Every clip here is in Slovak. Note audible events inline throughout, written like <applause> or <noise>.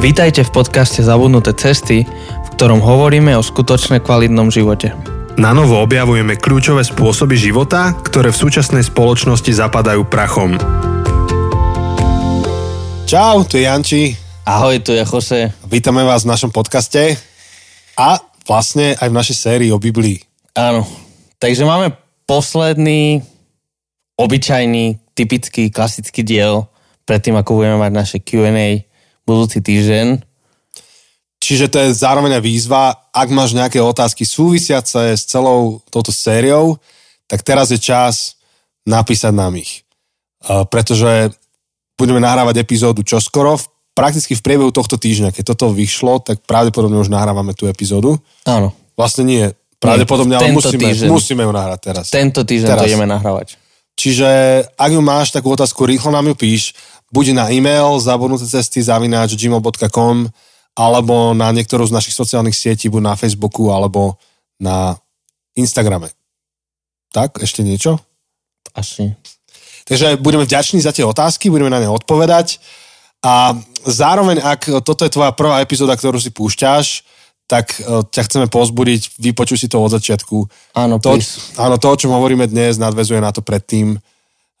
Vítajte v podcaste Zabudnuté cesty, v ktorom hovoríme o skutočne kvalitnom živote. Na novo objavujeme kľúčové spôsoby života, ktoré v súčasnej spoločnosti zapadajú prachom. Čau, tu je Janči. Ahoj, tu je Jose. Vítame vás v našom podcaste a vlastne aj v našej sérii o Biblii. Áno, takže máme posledný, obyčajný, typický, klasický diel predtým, ako budeme mať naše Q&A budúci týždeň. Čiže to je zároveň výzva, ak máš nejaké otázky súvisiace s celou touto sériou, tak teraz je čas napísať nám ich. Pretože budeme nahrávať epizódu čoskoro, prakticky v priebehu tohto týždňa, keď toto vyšlo, tak pravdepodobne už nahrávame tú epizódu. Áno. Vlastne nie, pravdepodobne, ale tento musíme, týždeň. musíme ju nahrať teraz. Tento týždeň Teraz. to ideme nahrávať. Čiže ak ju máš takú otázku, rýchlo nám ju píš, buď na e-mail zabudnuté cesty zavináč gmail.com alebo na niektorú z našich sociálnych sietí, buď na Facebooku alebo na Instagrame. Tak, ešte niečo? Asi. Takže budeme vďační za tie otázky, budeme na ne odpovedať a zároveň, ak toto je tvoja prvá epizóda, ktorú si púšťaš, tak e, ťa chceme pozbudiť, vypočuj si to od začiatku. Áno, To, please. áno, to, o čom hovoríme dnes, nadvezuje na to predtým.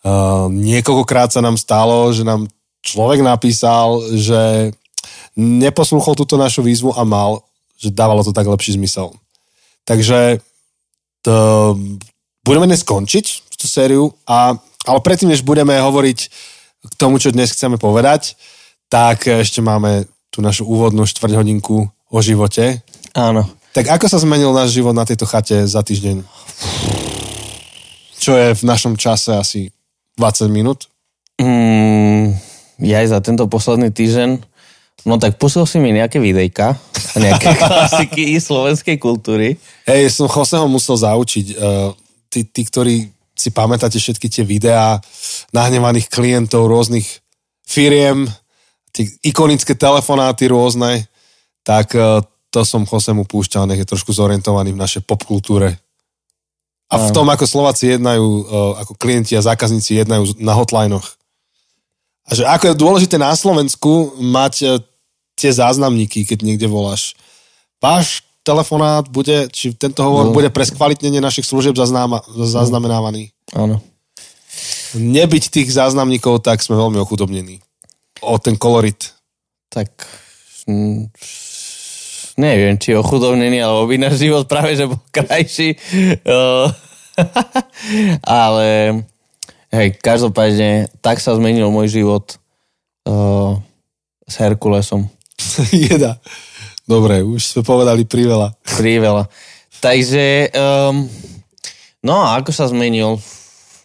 Uh, niekoľkokrát sa nám stalo, že nám človek napísal, že neposlúchol túto našu výzvu a mal, že dávalo to tak lepší zmysel. Takže to, budeme dnes skončiť tú sériu, a, ale predtým, než budeme hovoriť k tomu, čo dnes chceme povedať, tak ešte máme tú našu úvodnú štvrť hodinku o živote. Áno. Tak ako sa zmenil náš život na tejto chate za týždeň? Čo je v našom čase asi 20 minút? Mm, ja aj za tento posledný týždeň, no tak pustil si mi nejaké videjka, nejaké <laughs> klasiky slovenskej kultúry. Hej, som Joseho musel zaučiť. Uh, tí, tí, ktorí si pamätáte všetky tie videá nahnevaných klientov rôznych firiem, tie ikonické telefonáty rôzne, tak uh, to som Josemu púšťal, nech je trošku zorientovaný v našej popkultúre. A v tom, ako Slováci jednajú, uh, ako klienti a zákazníci jednajú na hotlinoch. A že ako je dôležité na Slovensku mať uh, tie záznamníky, keď niekde voláš. Váš telefonát bude, či tento hovor No. bude pre skvalitnenie našich služieb zaznáma, zaznamenávaný. Áno. Nebyť tých záznamníkov, tak sme veľmi ochudobnení. O ten kolorit. Tak mm, neviem, či ochudobnený, alebo by náš život práve, že bol krajší. <laughs> Ale hej, každopádne, tak sa zmenil môj život uh, s Herkulesom. <laughs> Jeda. Dobre, už sme povedali priveľa. Priveľa. Takže, um, no a ako sa zmenil?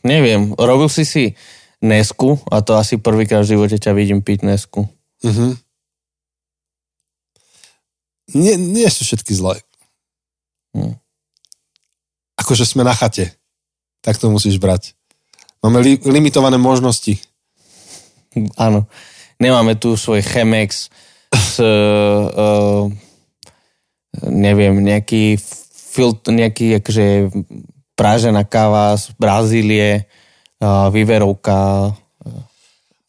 Neviem, robil si si Nesku a to asi prvýkrát v živote ťa vidím piť Nesku. Mhm. Nie, nie sú všetky zlé. Hm. Akože sme na chate. Tak to musíš brať. Máme li- limitované možnosti. Áno. Nemáme tu svoj Chemex s, uh, <laughs> neviem, nejaký filt, nejaký akože prážená káva z Brazílie, uh, vyverovka,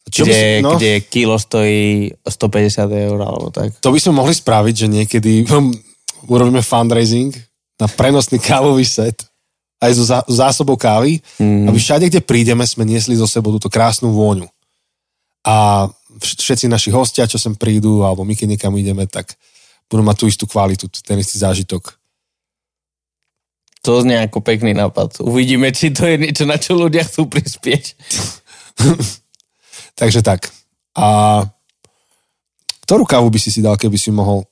Čo by no, kde kilo stojí 150 eur alebo tak. To by sme mohli spraviť, že niekedy hm, urobíme fundraising na prenosný kávový set aj so zá- zásobou kávy, Mm. aby všade, kde prídeme, sme niesli zo sebou túto krásnu vôňu. A vš- všetci naši hostia, čo sem prídu, alebo my, keď niekam ideme, tak budú mať tú istú kvalitu, ten istý zážitok. To znie ako pekný nápad. Uvidíme, či to je niečo, na čo ľudia chcú prispieť. <laughs> Takže tak. A ktorú kávu by si si dal, keby si mohol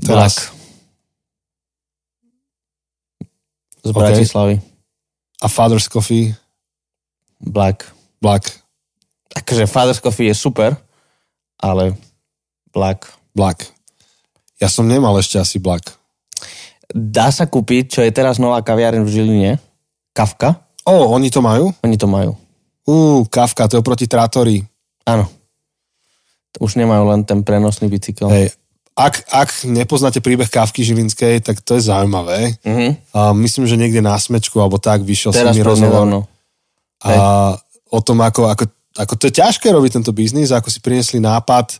Black. teraz? Z OK. Bratislavy. A Father's Coffee, Black. Black, Akože Father's Coffee je super, ale Black. Black. Ja som nemal ešte asi Black. Dá sa kúpiť, čo je teraz nová kaviareň v Žiline, Kafka. O, oni to majú? Oni to majú. Ú, kávka, to je proti trátori. Áno. Už nemajú len ten prenosný bicykel. Hej. Ak, ak nepoznáte príbeh kávky žilinskej, tak to je zaujímavé. Mhm. A myslím, že niekde na smečku alebo tak vyšiel Teraz mi rozhovor. prednedávno. A o tom, ako, ako, ako to je ťažké robiť tento biznis, ako si priniesli nápad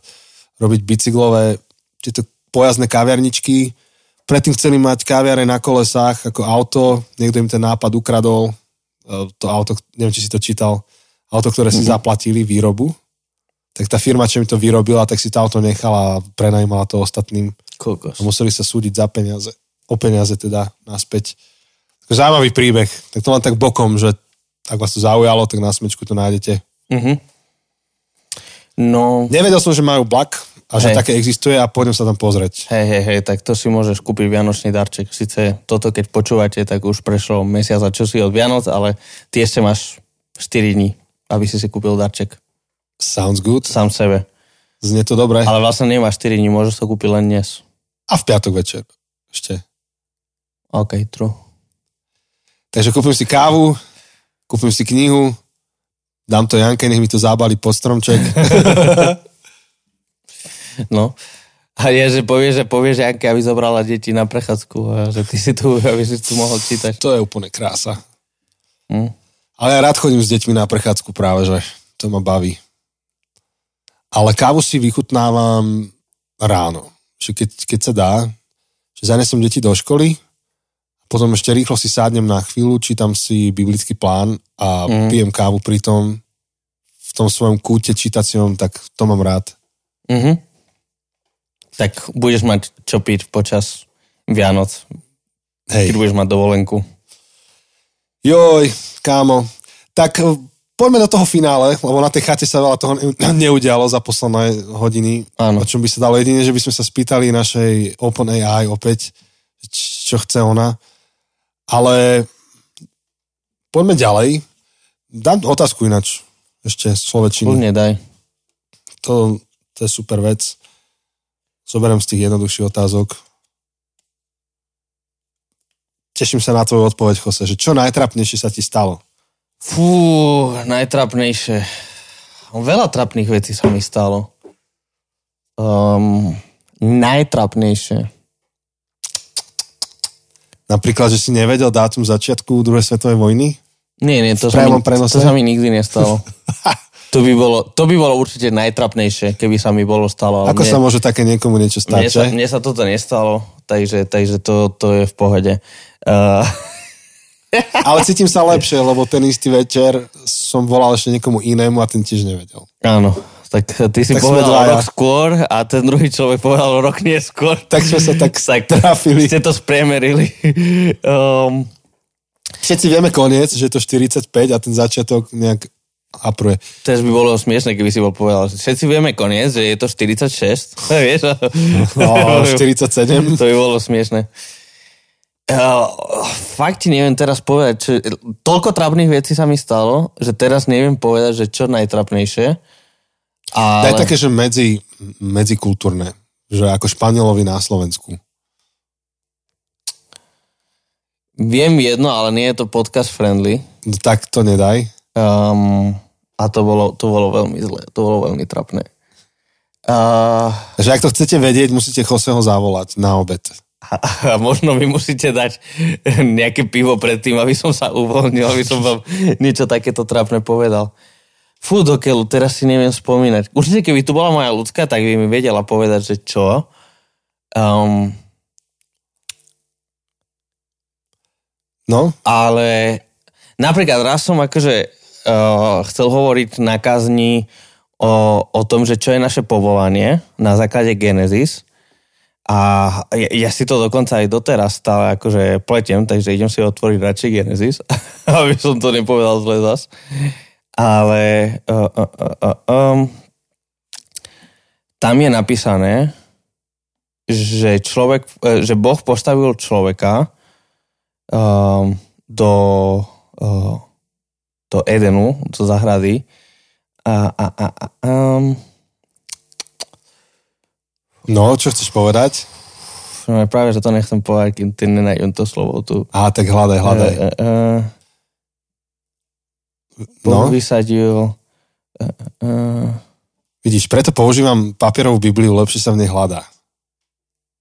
robiť bicyklové, tieto pojazdné kaviarničky. Predtým chceli mať kaviare na kolesách ako auto, niekto im ten nápad ukradol, e, to auto, neviem, či si to čítal, auto, ktoré si mm-hmm. zaplatili výrobu, tak tá firma, čo mi to vyrobila, tak si to auto nechala a prenajímala to ostatným. Kokos. A museli sa súdiť za peniaze, o peniaze teda naspäť. Zaujímavý príbeh. Tak to len tak bokom, že ak vás to zaujalo, tak na smečku to nájdete. Mhm. No, Nevedel som, že majú blak a že Hej. také existuje a pôjdem sa tam pozrieť. hej, hej, hej, tak to si môžeš kúpiť vianočný darček. Sice toto, keď počúvate, tak už prešlo mesiac a čosi od Vianoc, ale ty ešte máš 4 dní, aby si si kúpil darček. Sounds good. Sám sebe. Znie to dobre. Ale vlastne nemáš 4 dní, môžeš to kúpiť len dnes. A v piatok večer. Ešte. OK, true. Takže kúpim si kávu, kúpim si knihu, dám to Janke, nech mi to zábali pod stromček. <laughs> No. A je, že povie, že povie, že Janke, aby zobrala deti na prechádzku a že ty si tu, <laughs> aby si tu mohol čítať. to je úplne krása. Hm. Ale ja rád chodím s deťmi na prechádzku práve, že to ma baví. Ale kávu si vychutnávam ráno. Že keď, keď sa dá, že zanesem deti do školy, potom ešte rýchlo si sádnem na chvíľu, čítam si biblický plán a mm. Pijem kávu pri tom v tom svojom kúte čítacom, tak to mám rád. Mhm. Tak budeš mať čo piť počas Vianoc, Hej. keď budeš mať dovolenku. Joj, kámo. Tak eh, poďme do toho finále, lebo na tej chate sa veľa toho ne- <clears throat> neudialo za posledné hodiny. Áno. O čom by sa dalo jedine, že by sme sa spýtali našej OpenAI opäť, čo chce ona. Ale poďme ďalej. Dám otázku ináč. Ešte z. Kľudne daj. To, to je super vec. Zoberiem z tých jednoduchších otázok. Teším sa na tvoju odpoveď, Jose, že čo najtrapnejšie sa ti stalo? Fú, najtrapnejšie. Veľa trapných vecí sa mi stalo. Um, najtrapnejšie. Napríklad, že si nevedel dátum začiatku druhej svetovej vojny? Nie, nie, to, sa mi, to sa mi nikdy nestalo. <laughs> to, by bolo, to by bolo určite najtrapnejšie, keby sa mi bolo stalo. Ako mne, sa môže také niekomu niečo mne, stať, sa, že? mne sa toto nestalo, takže, takže to, to je v pohode. Uh, <laughs> Ale cítim sa lepšie, lebo ten istý večer som volal ešte niekomu inému a ten tiež nevedel. áno, tak ty si Tak povedal rok skôr a ten druhý človek povedal rok neskôr. Tak sme sa tak tak trafili. ste to spriemerili. um, Všetci vieme koniec, že je to 45 a ten začiatok nejak apruje. Tež by bolo smiešne, keby si bol povedal, všetci vieme koniec, že je to 46. <laughs> Vieš? No, <laughs> 47. <laughs> to by bolo smiešne. Uh, fakt ti neviem teraz povedať, čo, toľko trapných vecí sa mi stalo, že teraz neviem povedať, že čo najtrapnejšie. Ale Daj také, že medzi, medzikultúrne. Že ako Španielovi na Slovensku. viem jedno, ale nie je to podcast friendly. No, tak to nedaj. Um, a to bolo, to bolo veľmi zlé, to bolo veľmi trapné. Uh, Takže ak to chcete vedieť, musíte Joseho zavolať na obed. a, a možno mi musíte dať nejaké pivo predtým, aby som sa uvoľnil, aby som vám niečo takéto trápne povedal. Fú, do keľu, teraz si neviem spomínať. Určite, keby tu bola moja ľudská, tak by mi vedela povedať, že čo. Um, No, ale napríklad raz som akože uh, chcel hovoriť na kazni o, o tom, že čo je naše povolanie na základe Genesis. A ja, ja si to dokonca aj doteraz stále akože pletiem, takže idem si otvoriť radšej Genesis, <laughs> aby som to nepovedal zle zas. Ale uh, uh, uh, um, tam je napísané, že človek, že Boh postavil človeka um, do, uh, do Edenu, do zahrady. A, a, a, a, um, no, čo chceš povedať? no, práve, že to nechcem povedať, kým ty nenájdem to slovo tu. Á, tak hľadaj, hľadaj. Uh, uh, Boh No, vysadil... Uh, uh, vidíš, preto používam papierovú Bibliu, lepšie sa v nej hľadá.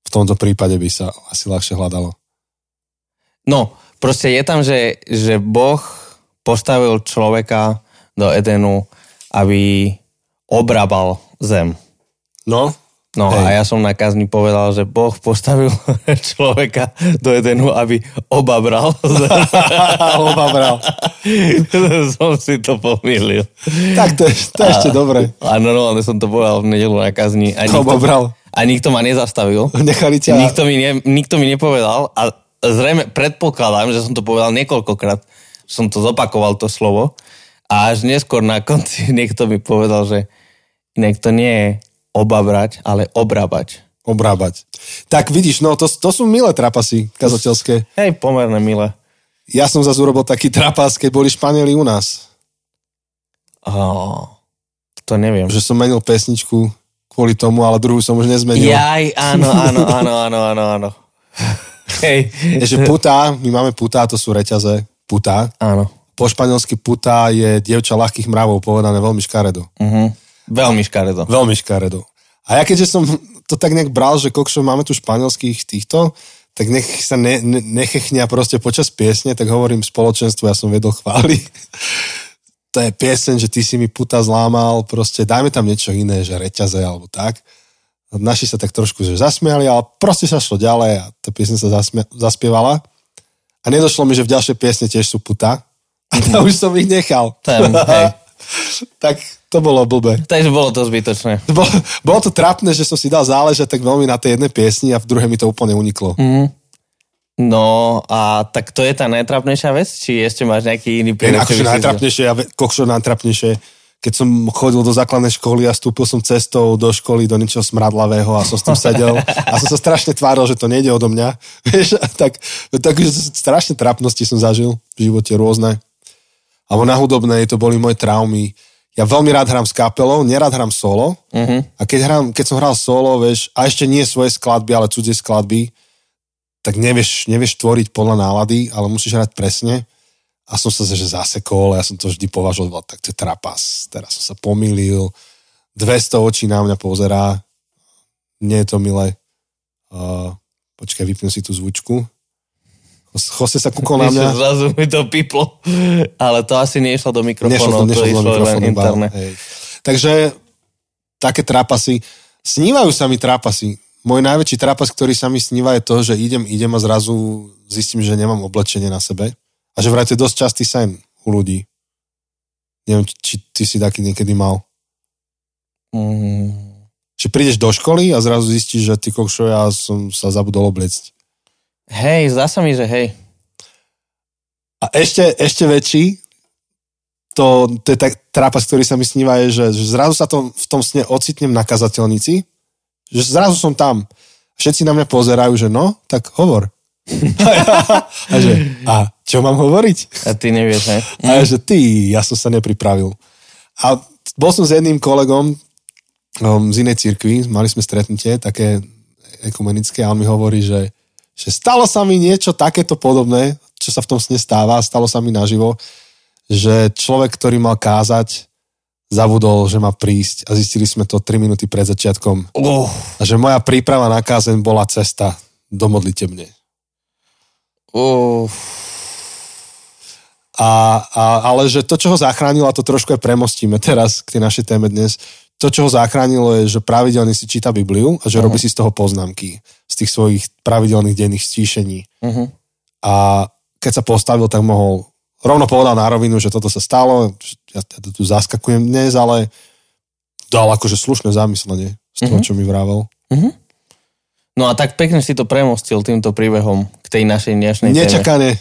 V tomto prípade by sa asi ľahšie hľadalo. no, proste je tam, že, že Boh postavil človeka do Edenu, aby obrabal zem. No, No Hej. a ja som na kazni povedal, že Boh postavil <laughs> človeka do Edenu, aby oba bral. <laughs> Oba bral. <laughs> som si to pomýlil. Tak to je, to je ešte dobre. A normálne som to povedal v nedelu na kazni. A Oba bral. a nikto ma nezastavil. Nechali ťa... Nikto mi, ne, nikto mi nepovedal a zrejme predpokladám, že som to povedal niekoľkokrát. Som to zopakoval to slovo a až neskôr na konci <laughs> niekto mi povedal, že inak to nie je obabrať, ale obrábať. Obrábať. Tak vidíš, no to, to sú milé trapasy kazateľské. Hej, pomerne milé. Ja som zase urobil taký trapas, keď boli Španieli u nás. Oh, to neviem. Že som menil pesničku kvôli tomu, ale druhú som už nezmenil. Jaj, áno, áno, áno, áno, áno, áno. <laughs> Hej. Je, že putá, my máme putá, to sú reťaze. Putá. Áno. Po španielsky putá je dievča ľahkých mravov, povedané veľmi škaredo. Uh-huh. Veľmi škaredo. Veľmi škaredo. A ja keďže som to tak nejak bral, že kokšo máme tu španielských týchto, tak nech sa ne, ne, nechechnia proste počas piesne, tak hovorím spoločenstvu, ja som vedol chváli. <laughs> to je pieseň, že ty si mi puta zlámal, proste dajme tam niečo iné, že reťaze alebo tak. Naši sa tak trošku že zasmiali, ale proste sa šlo ďalej a tá piesň sa zasmia, zaspievala. A nedošlo mi, že v ďalšej piesne tiež sú puta. A to už som ich nechal. Tam, hej. <laughs> tak to bolo blbé. Takže bolo to zbytočné. Bolo, bolo to trápne, že som si dal záležať tak veľmi na tej jednej piesni a v druhej mi to úplne uniklo. Mm. No a tak to je tá najtrapnejšia vec? Či ešte máš nejaký iný príbeh? akože najtrapnejšie, ja kokšo najtrapnejšie, keď som chodil do základnej školy a stúpil som cestou do školy do niečoho smradlavého a som s tým sedel a som sa strašne tváril, že to nejde odo mňa. <laughs> Vieš, tak, tak strašne trapnosti som zažil v živote rôzne. Alebo na hudobnej to boli moje traumy. Ja veľmi rád hrám s kapelou, nerad hrám solo. Uh-huh. A keď, hrám, keď som hral solo, vieš, a ešte nie svoje skladby, ale cudzie skladby, tak nevieš, nevieš tvoriť podľa nálady, ale musíš hrať presne. A som sa že zasekol, ja som to vždy považoval, tak to je trapas. Teraz som sa pomýlil, 200 očí na mňa pozerá, nie je to milé. Uh, počkaj, vypnem si tú zvučku. Jose sa kúkol na mňa. Zrazu mi to piplo. Ale to asi nešlo do Nešlo mikrofónu, to, nešlo to do išlo len mikrofónu. iba, interné. hej. Takže také trápasy. Snívajú sa mi trápasy. Môj najväčší trápas, ktorý sa mi sníva, je to, že idem, idem a zrazu zistím, že nemám oblečenie na sebe. A že vraj to je dosť častý sen u ľudí. Neviem, či ty si taký niekedy mal. Mm. Že prídeš do školy a zrazu zistíš, že ty kokšo, ja som sa zabudol obliecť. Hej, zdá sa mi, že hej. A ešte, ešte väčší, to, to je tak trápas, ktorý sa mi sníva, je, že, že zrazu sa to, v tom sne ocitnem na kazateľnici, že zrazu som tam. Všetci na mňa pozerajú, že no, tak hovor. <laughs> a že, a čo mám hovoriť? A ty nevieš, hej? A ja, že ty, ja som sa nepripravil. A bol som s jedným kolegom um, z inej cirkvi, mali sme stretnutie také ekumenické a on mi hovorí, že, že stalo sa mi niečo takéto podobné, čo sa v tom sne stáva, stalo sa mi naživo, že človek, ktorý mal kázať, zabudol, že má prísť a zistili sme to 3 minúty pred začiatkom. Uh, A že moja príprava na kázeň bola cesta do modlitebne. Uh, A, a, ale že to, čo ho zachránilo, a to trošku aj premostíme teraz k tej našej téme dnes, to, čo ho zachránilo, je, že pravidelne si číta Bibliu a že uh-huh. robí si z toho poznámky, z tých svojich pravidelných denných stíšení. uh-huh. A keď sa postavil, tak mohol, rovno povedal na rovinu, že toto sa stalo, ja, to tu zaskakujem dnes, ale dal akože slušné zamyslenie z toho, uh-huh. čo mi vravel. No a tak pekne si to premostil týmto príbehom k tej našej dnešnej téme. Nečakane.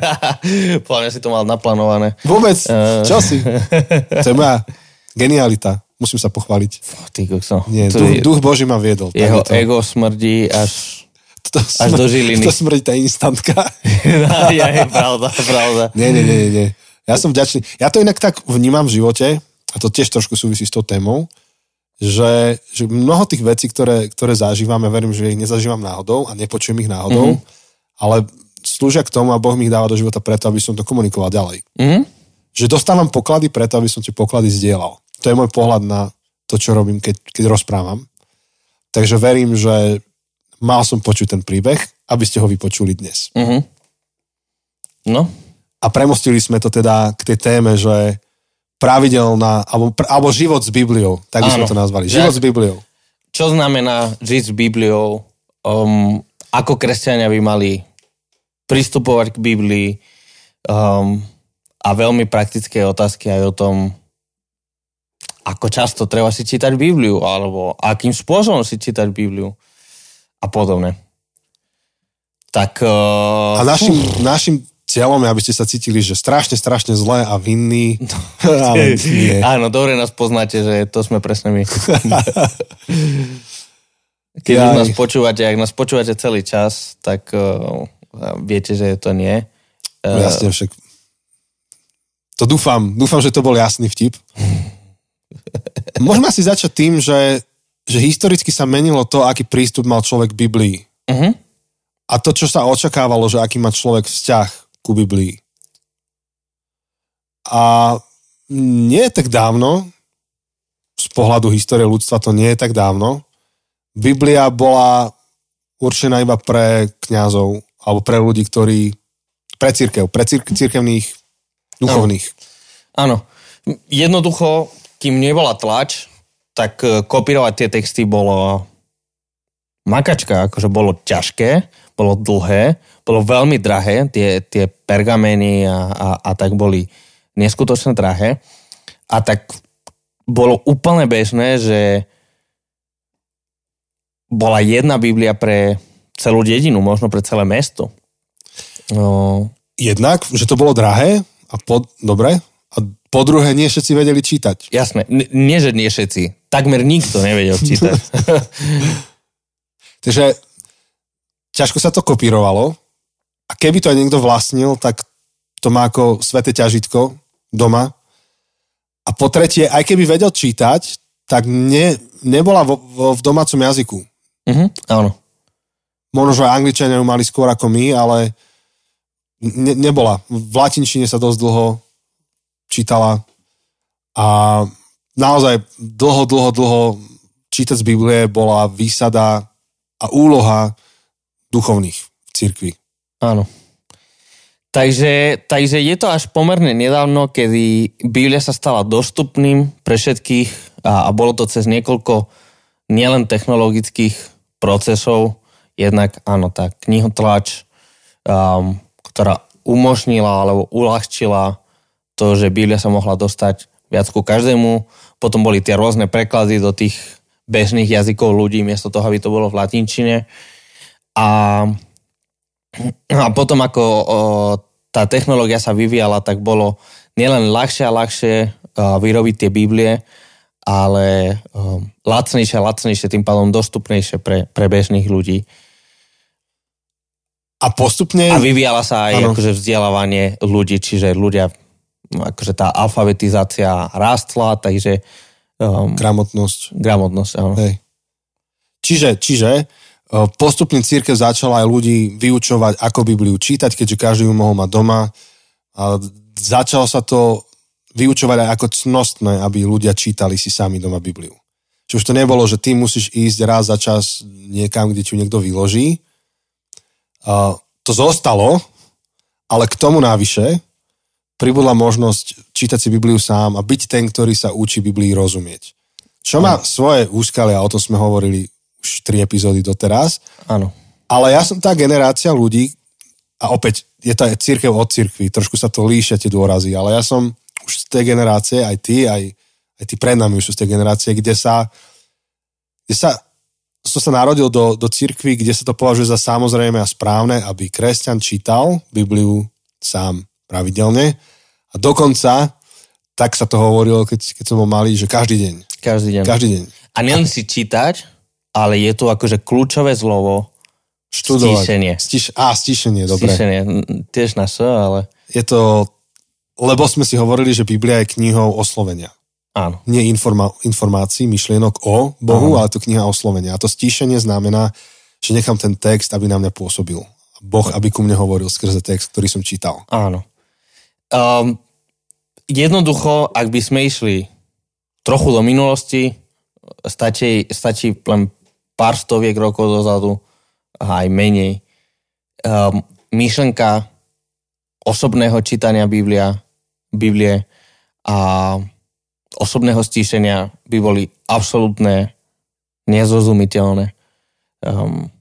<laughs> Podľa mňa si to mal naplánované. Vôbec. Eh. Čo si? To je moja genialita. Musím sa pochváliť. Ty kokso. Nie, duch, je- duch Boží ma viedol. Jeho je to. ego smrdí až... To až do Žiliny. To smrdí tá instantka. <laughs> ja, je pravda, pravda. nie, nie, nie, nie. Ja som vďačný. Ja to inak tak vnímam v živote, a to tiež trošku súvisí s tou témou, že, že mnoho tých vecí, ktoré, ktoré zažívam, ja verím, že ich nezažívam náhodou a nepočujem ich náhodou, mm-hmm. ale slúžia k tomu a Boh mi ich dáva do života preto, aby som to komunikoval ďalej. Mhm. Že dostávam poklady preto, aby som tie poklady zdieľal. To je môj pohľad na to, čo robím, keď, keď rozprávam. Takže verím, že mal som počuť ten príbeh, aby ste ho vypočuli dnes. Mhm. No, A premostili sme to teda k tej téme, že pravidelná, alebo, alebo život s Bibliou, tak by sme to nazvali. Život ak- s Bibliou. čo znamená žiť s Bibliou, um, ako kresťania by mali pristupovať k Biblii um, a veľmi praktické otázky aj o tom, ako často treba si čítať Bibliu, alebo akým spôsobom si čítať Bibliu a podobne. Tak... Uh, A našim, našim cieľom je, aby ste sa cítili, že strašne, strašne zlé a vinní. No, <laughs> ale nie. Áno, dobre nás poznáte, že to sme presne my. <laughs> Keď ja, nás počúvate, ak nás počúvate celý čas, tak uh, viete, že to nie. Uh, jasne, však to dúfam, dúfam, že to bol jasný vtip. <laughs> Môžeme asi začať tým, že, že historicky sa menilo to, aký prístup mal človek k Biblii. Uh-huh. A to, čo sa očakávalo, že aký má človek vzťah ku Biblii. A nie je tak dávno, z pohľadu histórie ľudstva to nie je tak dávno, Biblia bola určená iba pre kňazov alebo pre ľudí, ktorí pre církev, pre cír- církevných duchovných. Áno. Jednoducho, kým nebola tlač, tak e, kopírovať tie texty bolo makačka, akože bolo ťažké, bolo dlhé, bolo veľmi drahé, tie, tie pergameny a, a, a tak boli neskutočne drahé. A tak bolo úplne bežné, že bola jedna Biblia pre celú dedinu, možno pre celé mesto. No. Jednak, že to bolo drahé a po, dobre, a po druhé, nie všetci vedeli čítať. Jasné, N- nie, že nie všetci. Takmer nikto nevedel čítať. <laughs> <laughs> Takže ťažko sa to kopírovalo a keby to aj niekto vlastnil, tak to má ako sveté ťažitko doma. A po tretie, aj keby vedel čítať, tak ne, nebola vo, vo, v domácom jazyku. Mhm, áno. Možno, že Angličania ju mali skôr ako my, ale ne, nebola. V latinčine sa dosť dlho čítala a naozaj dlho, dlho, dlho čítať z Biblie bola výsada a úloha duchovných v cirkvi. Áno. Takže, takže je to až pomerne nedávno, kedy Biblia sa stala dostupným pre všetkých a, a bolo to cez niekoľko nielen technologických procesov, jednak áno, tá knihotlač, um, ktorá umožnila alebo uľahčila to, že Biblia sa mohla dostať viac ku každému. Potom boli tie rôzne preklady do tých bežných jazykov ľudí, miesto toho, aby to bolo v latinčine. A a potom ako o, tá technológia sa vyvíjala, tak bolo nielen ľahšie a ľahšie vyrobiť tie Biblie, ale lacnejšie a lacnejšie, tým pádom dostupnejšie pre, pre bežných ľudí. A postupne... A vyvíjala sa aj akože vzdelávanie ľudí, čiže ľudia, akože tá alfabetizácia rástla, takže... Um, gramotnosť. Gramotnosť, áno. Hej. Čiže, čiže Postupne církev začala aj ľudí vyučovať, ako Bibliu čítať, keďže každý ju mohol mať doma. A začalo sa to vyučovať aj ako cnostné, aby ľudia čítali si sami doma Bibliu. Čiže už to nebolo, že ty musíš ísť raz za čas niekam, kde ti niekto vyloží. A to zostalo, ale k tomu návyše pribudla možnosť čítať si Bibliu sám a byť ten, ktorý sa učí Biblii rozumieť. Čo má svoje úskalia, o tom sme hovorili už tri epizódy doteraz. Áno. Ale ja som tá generácia ľudí, a opäť je to církev od církvy, trošku sa to líšia tie dôrazy, ale ja som už z tej generácie, aj ty, aj, aj ty pred nami už sú z tej generácie, kde sa, kde sa som sa narodil do, do církvy, kde sa to považuje za samozrejme a správne, aby kresťan čítal Bibliu sám pravidelne. A dokonca, tak sa to hovorilo, keď, keď som bol malý, že každý deň. Každý deň. Každý deň. A nielen si čítať, ale je tu akože kľúčové slovo Študovať. Stíšenie. Stiš, á, stíšenie, dobre. Stíšenie, tiež na S, ale... Je to, lebo sme si hovorili, že Biblia je knihou oslovenia. Áno. Nie informa- informácií, myšlienok o Bohu, Áno. ale to kniha oslovenia. A to stíšenie znamená, že nechám ten text, aby na mňa pôsobil. Boh, aby ku mne hovoril skrze text, ktorý som čítal. Áno. Um, jednoducho, ak by sme išli trochu do minulosti, stačí, stačí len pár stoviek rokov dozadu, aj menej. Um, myšlenka osobného čítania Biblia, Biblie a osobného stíšenia by boli absolútne nezrozumiteľné. Um,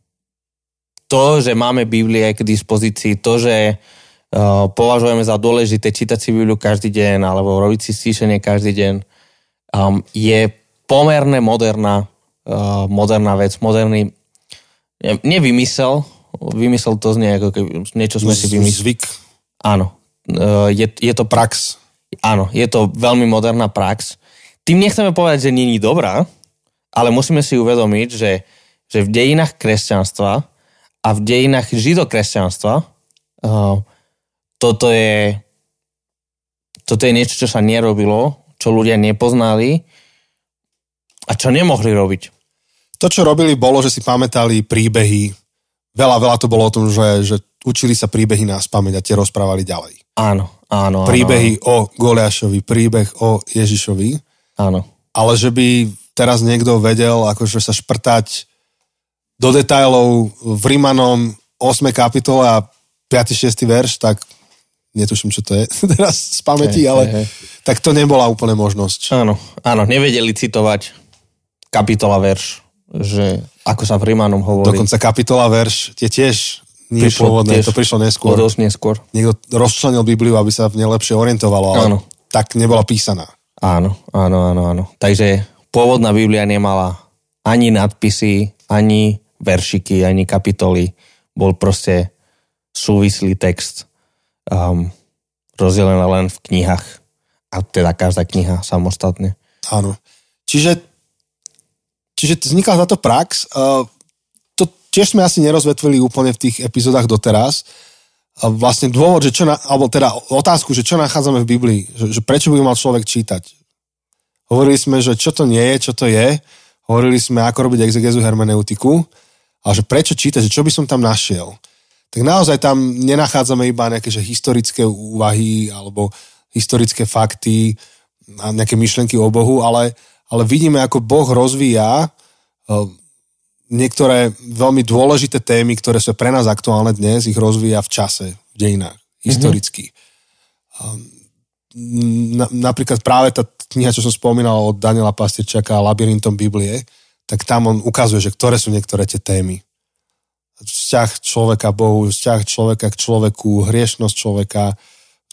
to, že máme Biblie k dispozícii, to, že uh, považujeme za dôležité čítať si Bibliu každý deň alebo robiť si stíšenie každý deň, um, je pomerne moderná, moderná vec, moderný nevymysel, vymysel to znie ako keby niečo sme si vymysleli. Zvyk. Áno. Uh, je, je to prax. Áno, je to veľmi moderná prax. Tým nechceme povedať, že není dobrá, ale musíme si uvedomiť, že, že v dejinách kresťanstva a v dejinách židokresťanstva uh, toto je toto je niečo, čo sa nerobilo, čo ľudia nepoznali a čo nemohli robiť. To, čo robili, bolo, že si pamätali príbehy. Veľa, veľa to bolo o tom, že, že učili sa príbehy na spameť a tie rozprávali ďalej. Áno, áno. Príbehy áno. o Goliášovi, príbeh o Ježišovi. Áno. Ale že by teraz niekto vedel akože sa šprtať do detajlov v Rímanom 8. kapitole a 5. 6. verš, tak netuším, čo to je <laughs> teraz z pamäti, hey, ale hey, hey. tak to nebola úplne možnosť. Áno, áno, nevedeli citovať kapitola verš, že ako sa v Rímanom hovorí. Dokonca kapitola verš je tiež nie prišlo, pôvodné, tiež, to prišlo neskôr. Dosť neskôr. Niekto rozčlenil Bibliu, aby sa v nej lepšie orientovalo, ale áno. tak nebola písaná. Áno, áno, áno, áno. Takže pôvodná Biblia nemala ani nadpisy, ani veršiky, ani kapitoly. Bol proste súvislý text um, rozdelený len v knihách. A teda každá kniha samostatne. Áno. Čiže, čiže vznikla táto prax. Uh, tiež sme asi nerozvetvili úplne v tých epizódach doteraz. Vlastne dôvod, že čo na, alebo teda otázku, že čo nachádzame v Biblii, že, že prečo by mal človek čítať. Hovorili sme, že čo to nie je, čo to je. Hovorili sme, ako robiť exegezu hermeneutiku. A že prečo čítať, že čo by som tam našiel. Tak naozaj tam nenachádzame iba nejaké že historické úvahy alebo historické fakty nejaké myšlenky o Bohu, ale, ale vidíme, ako Boh rozvíja niektoré veľmi dôležité témy, ktoré sú pre nás aktuálne dnes, ich rozvíja v čase, v dejinách, mhm. historicky. Mm-hmm. Na, napríklad práve tá kniha, čo som spomínal od Daniela Pastierčaka Labyrintom Biblie, tak tam on ukazuje, že ktoré sú niektoré tie témy. Vzťah človeka Bohu, vzťah človeka k človeku, hriešnosť človeka,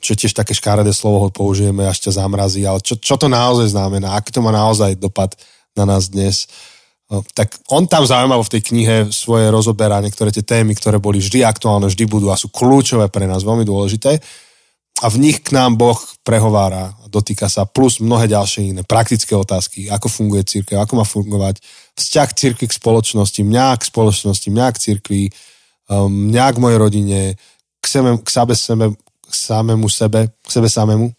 čo tiež také škaredé slovo, ho použijeme, až ťa zamrazí, ale čo, čo to naozaj znamená, aký to má naozaj dopad na nás dnes. No, tak on tam zaujímavo v tej knihe svoje rozoberá niektoré tie témy, ktoré boli vždy aktuálne, vždy budú a sú kľúčové pre nás, veľmi dôležité. A v nich k nám Boh prehovára, dotýka sa, plus mnohé ďalšie iné praktické otázky, ako funguje církev, ako má fungovať, vzťah církvy k spoločnosti, mňa k spoločnosti, mňa k církvi, um, mňa k mojej rodine, k, sebe, k, sebe, k samému sebe, k sebe samému.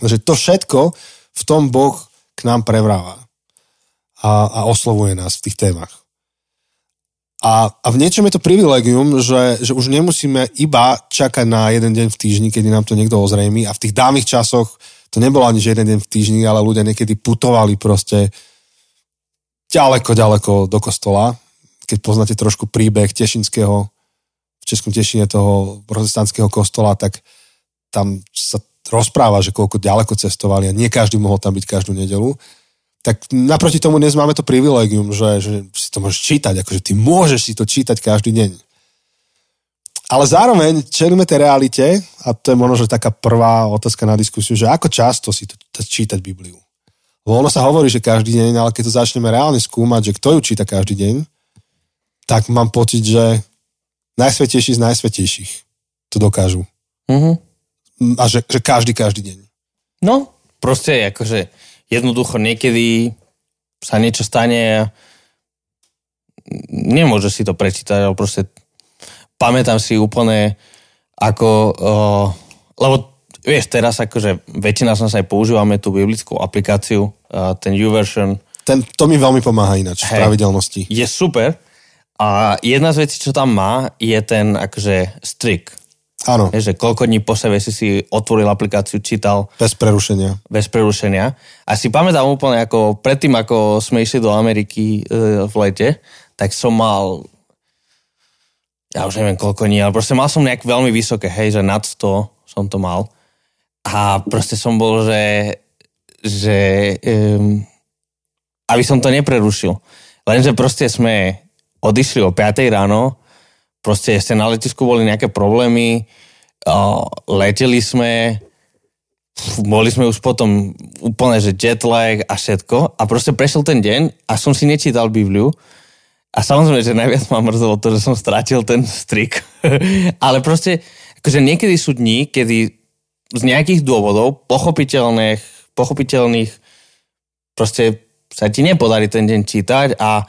Takže to všetko v tom Boh k nám prevráva a, a oslovuje nás v tých témach. A, a v niečom je to privilegium, že, že už nemusíme iba čakať na jeden deň v týždni, kedy nám to niekto ozrejmi. A v tých dávnych časoch to nebolo ani že jeden deň v týždni, ale ľudia niekedy putovali proste ďaleko, ďaleko do kostola. Keď poznáte trošku príbeh Tešinského, v Českom Tešine toho protestantského kostola, tak tam sa rozpráva, že koľko ďaleko cestovali a nie každý mohol tam byť každú nedelu tak naproti tomu dnes máme to privilegium, že, že si to môžeš čítať, akože ty môžeš si to čítať každý deň. Ale zároveň čelíme tej realite, a to je možno, že taká prvá otázka na diskusiu, že ako často si to, to čítať Bibliu. Lebo ono sa hovorí, že každý deň, ale keď to začneme reálne skúmať, že kto ju číta každý deň, tak mám pocit, že najsvetejší z najsvetejších to dokážu. Mm-hmm. A že, že každý, každý deň. No, proste akože jednoducho niekedy sa niečo stane a nemôže si to prečítať, ale proste pamätám si úplne ako, uh, lebo vieš, teraz akože väčšina z nás aj používame tú biblickú aplikáciu, uh, ten YouVersion. Ten, to mi veľmi pomáha ináč hey, v pravidelnosti. Je super a jedna z vecí, čo tam má, je ten akože strik. Áno. Je, že koľko dní po sebe si si otvoril aplikáciu, čítal. Bez prerušenia. Bez prerušenia. A si pamätám úplne, ako predtým, ako sme išli do Ameriky e, v lete, tak som mal ja už neviem koľko dní, ale proste mal som nejak veľmi vysoké, hej, že nad 100 som to mal. A proste som bol, že, že um, aby som to neprerušil. Lenže proste sme odišli o 5 ráno, proste ešte na letisku boli nejaké problémy, leteli sme, boli sme už potom úplne, že jetlag a všetko a proste prešiel ten deň a som si nečítal Bibliu a samozrejme, že najviac ma mrzelo to, že som strátil ten strik. <laughs> Ale proste, akože niekedy sú dní, kedy z nejakých dôvodov pochopiteľných, pochopiteľných proste sa ti nepodarí ten deň čítať a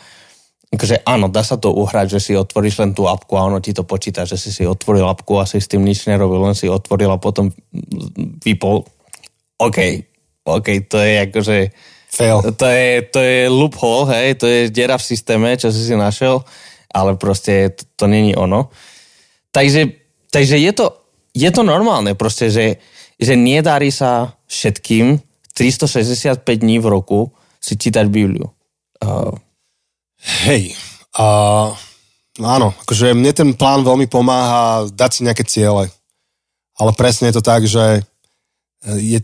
akože áno, dá sa to uhrať, že si otvoríš len tú apku a ono ti to počíta, že si si otvoril apku a si s tým nič nerobil, len si otvoril a potom vypol. OK, OK, to je akože... Fail. To je, to je loophole, hej, to je diera v systéme, čo si si našiel, ale proste to, to není ono. Takže, takže je, to, je to normálne, proste, že, že nedarí sa všetkým 365 dní v roku si čítať Bibliu. Uh, Hej, uh, áno, akože mne ten plán veľmi pomáha dať si nejaké ciele. Ale presne je to tak, že je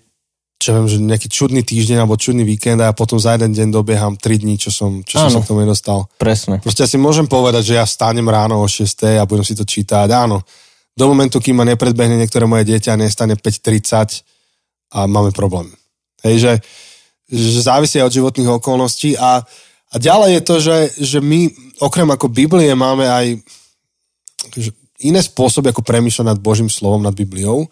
čo viem, že nejaký čudný týždeň alebo čudný víkend a ja potom za jeden deň dobieham 3 dní, čo som, čo som sa k tomu nedostal. Presne. Proste si môžem povedať, že ja stánem ráno o 6 a budem si to čítať. Áno, do momentu, kým ma nepredbehne niektoré moje dieťa a nestane 5.30 a máme problém. Hej, že, že závisí od životných okolností a a ďalej je to, že, že my okrem ako Biblie máme aj iné spôsoby, ako premýšľať nad Božím slovom, nad Bibliou.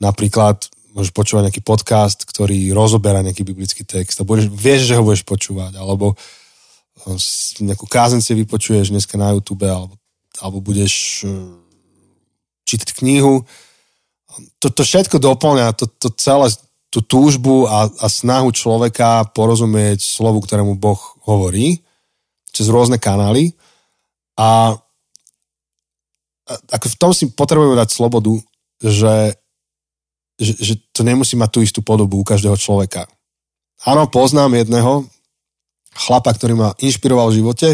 Napríklad môžeš počúvať nejaký podcast, ktorý rozoberá nejaký biblický text a budeš, vieš, že ho budeš počúvať, alebo eh, nejakú kázen si vypočuješ dneska na YouTube, alebo, alebo budeš eh, čítať knihu. Toto všetko doplňa, to, to celé tú túžbu a, a snahu človeka porozumieť slovu, ktorému Boh hovorí, cez rôzne kanály. A, a ako v tom si potrebujeme dať slobodu, že, že, že to nemusí mať tú istú podobu u každého človeka. Áno, poznám jedného chlapa, ktorý ma inšpiroval v živote,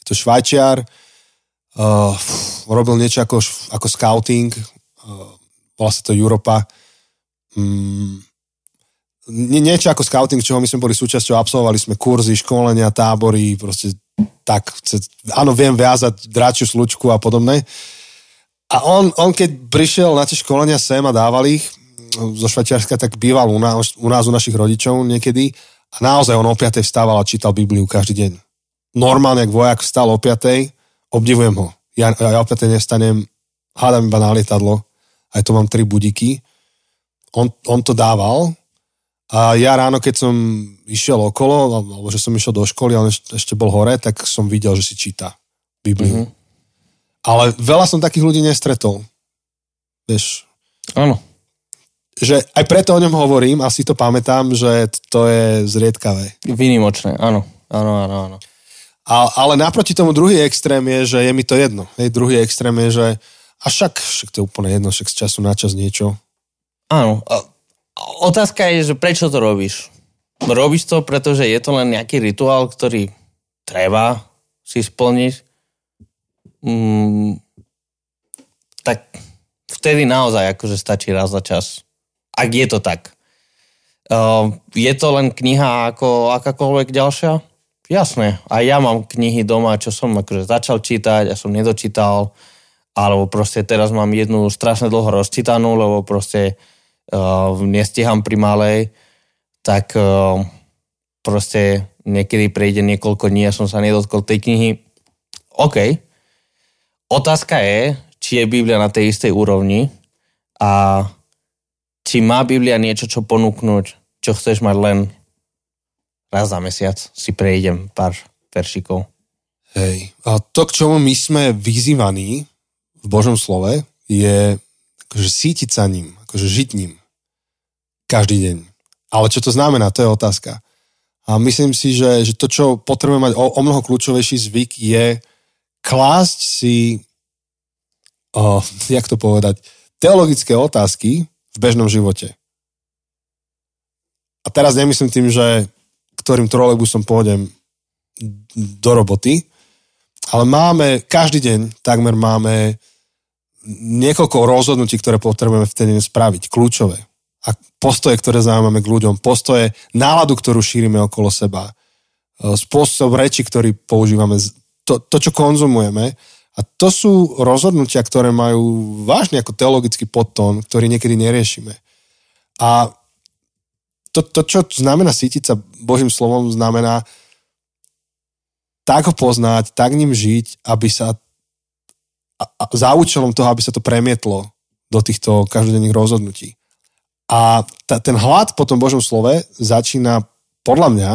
je to švajčiar, uh, robil niečo ako, ako scouting, uh, volá sa to Europa, um, nie, niečo ako scouting, čoho my sme boli súčasťou, absolvovali sme kurzy, školenia, tábory, proste tak, áno, viem viazať dračiu slučku a podobné. A on, on keď prišiel na tie školenia sem a dával ich zo Švajčiarska, tak býval u nás, u nás, u našich rodičov niekedy a naozaj on o 5. vstával a čítal Bibliu každý deň. Normálne, ak vojak vstal o 5. obdivujem ho. Ja, ja o 5. nestanem, hádam iba na lietadlo, aj to mám tri budiky. On, on to dával a ja ráno, keď som išiel okolo, alebo že som išiel do školy, ale ešte bol hore, tak som videl, že si číta Bibliu. Mm-hmm. Ale veľa som takých ľudí nestretol. Vieš? Áno. Že aj preto o ňom hovorím a si to pamätám, že to je zriedkavé. Vynimočné, áno. Áno, áno, áno. A, ale naproti tomu druhý extrém je, že je mi to jedno. Hej, druhý extrém je, že a však, však to je úplne jedno, však z času na čas niečo. Áno, a otázka je, že prečo to robíš? Robíš to, pretože je to len nejaký rituál, ktorý treba si splniť? Mm, tak vtedy naozaj akože stačí raz za čas. Ak je to tak. Uh, je to len kniha ako akákoľvek ďalšia? Jasné. A ja mám knihy doma, čo som akože začal čítať a som nedočítal. Alebo proste teraz mám jednu strašne dlho rozčítanú, lebo proste uh, nestiham pri malej, tak uh, proste niekedy prejde niekoľko dní a som sa nedotkol tej knihy. OK. Otázka je, či je Biblia na tej istej úrovni a či má Biblia niečo, čo ponúknuť, čo chceš mať len raz za mesiac, si prejdem pár veršikov. Hej. A to, k čomu my sme vyzývaní v Božom slove, je akože sítiť sa ním, akože žiť ním. Každý deň. Ale čo to znamená, to je otázka. A myslím si, že, že to, čo potrebujeme mať o, o mnoho kľúčovejší zvyk, je klásť si, oh, jak to povedať, teologické otázky v bežnom živote. A teraz nemyslím tým, že ktorým trolejbusom pôjdem do roboty, ale máme, každý deň takmer máme niekoľko rozhodnutí, ktoré potrebujeme v ten deň spraviť, kľúčové. A postoje, ktoré zaujímame k ľuďom, postoje, náladu, ktorú šírime okolo seba, spôsob reči, ktorý používame, to, to, čo konzumujeme. A to sú rozhodnutia, ktoré majú vážne ako teologický podtón, ktorý niekedy neriešime. A to, to čo znamená sítiť sa Božím slovom, znamená tak ho poznať, tak ním žiť, aby sa a, a za účelom toho, aby sa to premietlo do týchto každodenných rozhodnutí. A ta, ten hlad po tom Božom slove začína podľa mňa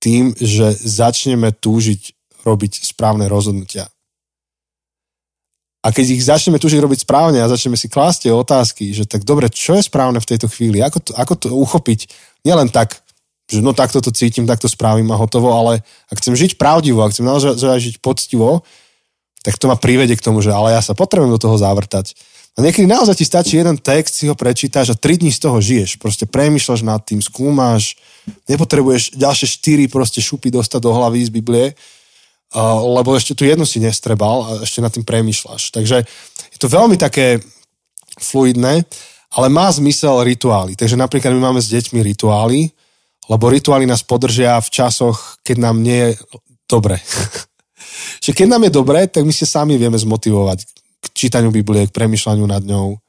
tým, že začneme túžiť robiť správne rozhodnutia. A keď ich začneme túžiť robiť správne a začneme si klásť tie otázky, že tak dobre, čo je správne v tejto chvíli, ako to, ako to uchopiť, nielen tak, že no takto to cítim, takto spravím a hotovo, ale ak chcem žiť pravdivo, ak chcem naozaj žiť poctivo, tak to ma privede k tomu, že ale ja sa potrebujem do toho zavrtať. A niekedy naozaj ti stačí jeden text, si ho prečítaš a tri dní z toho žiješ. Proste premýšľaš nad tým, skúmaš, nepotrebuješ ďalšie štyri proste šupy dostať do hlavy z Biblie, lebo ešte tu jednu si nestrebal a ešte nad tým premýšľaš. Takže je to veľmi také fluidné, ale má zmysel rituály. Takže napríklad my máme s deťmi rituály, lebo rituály nás podržia v časoch, keď nám nie je dobre. <laughs> že keď nám je dobré, tak my si sami vieme zmotivovať k čítaniu Biblie, k premyšľaniu nad ňou.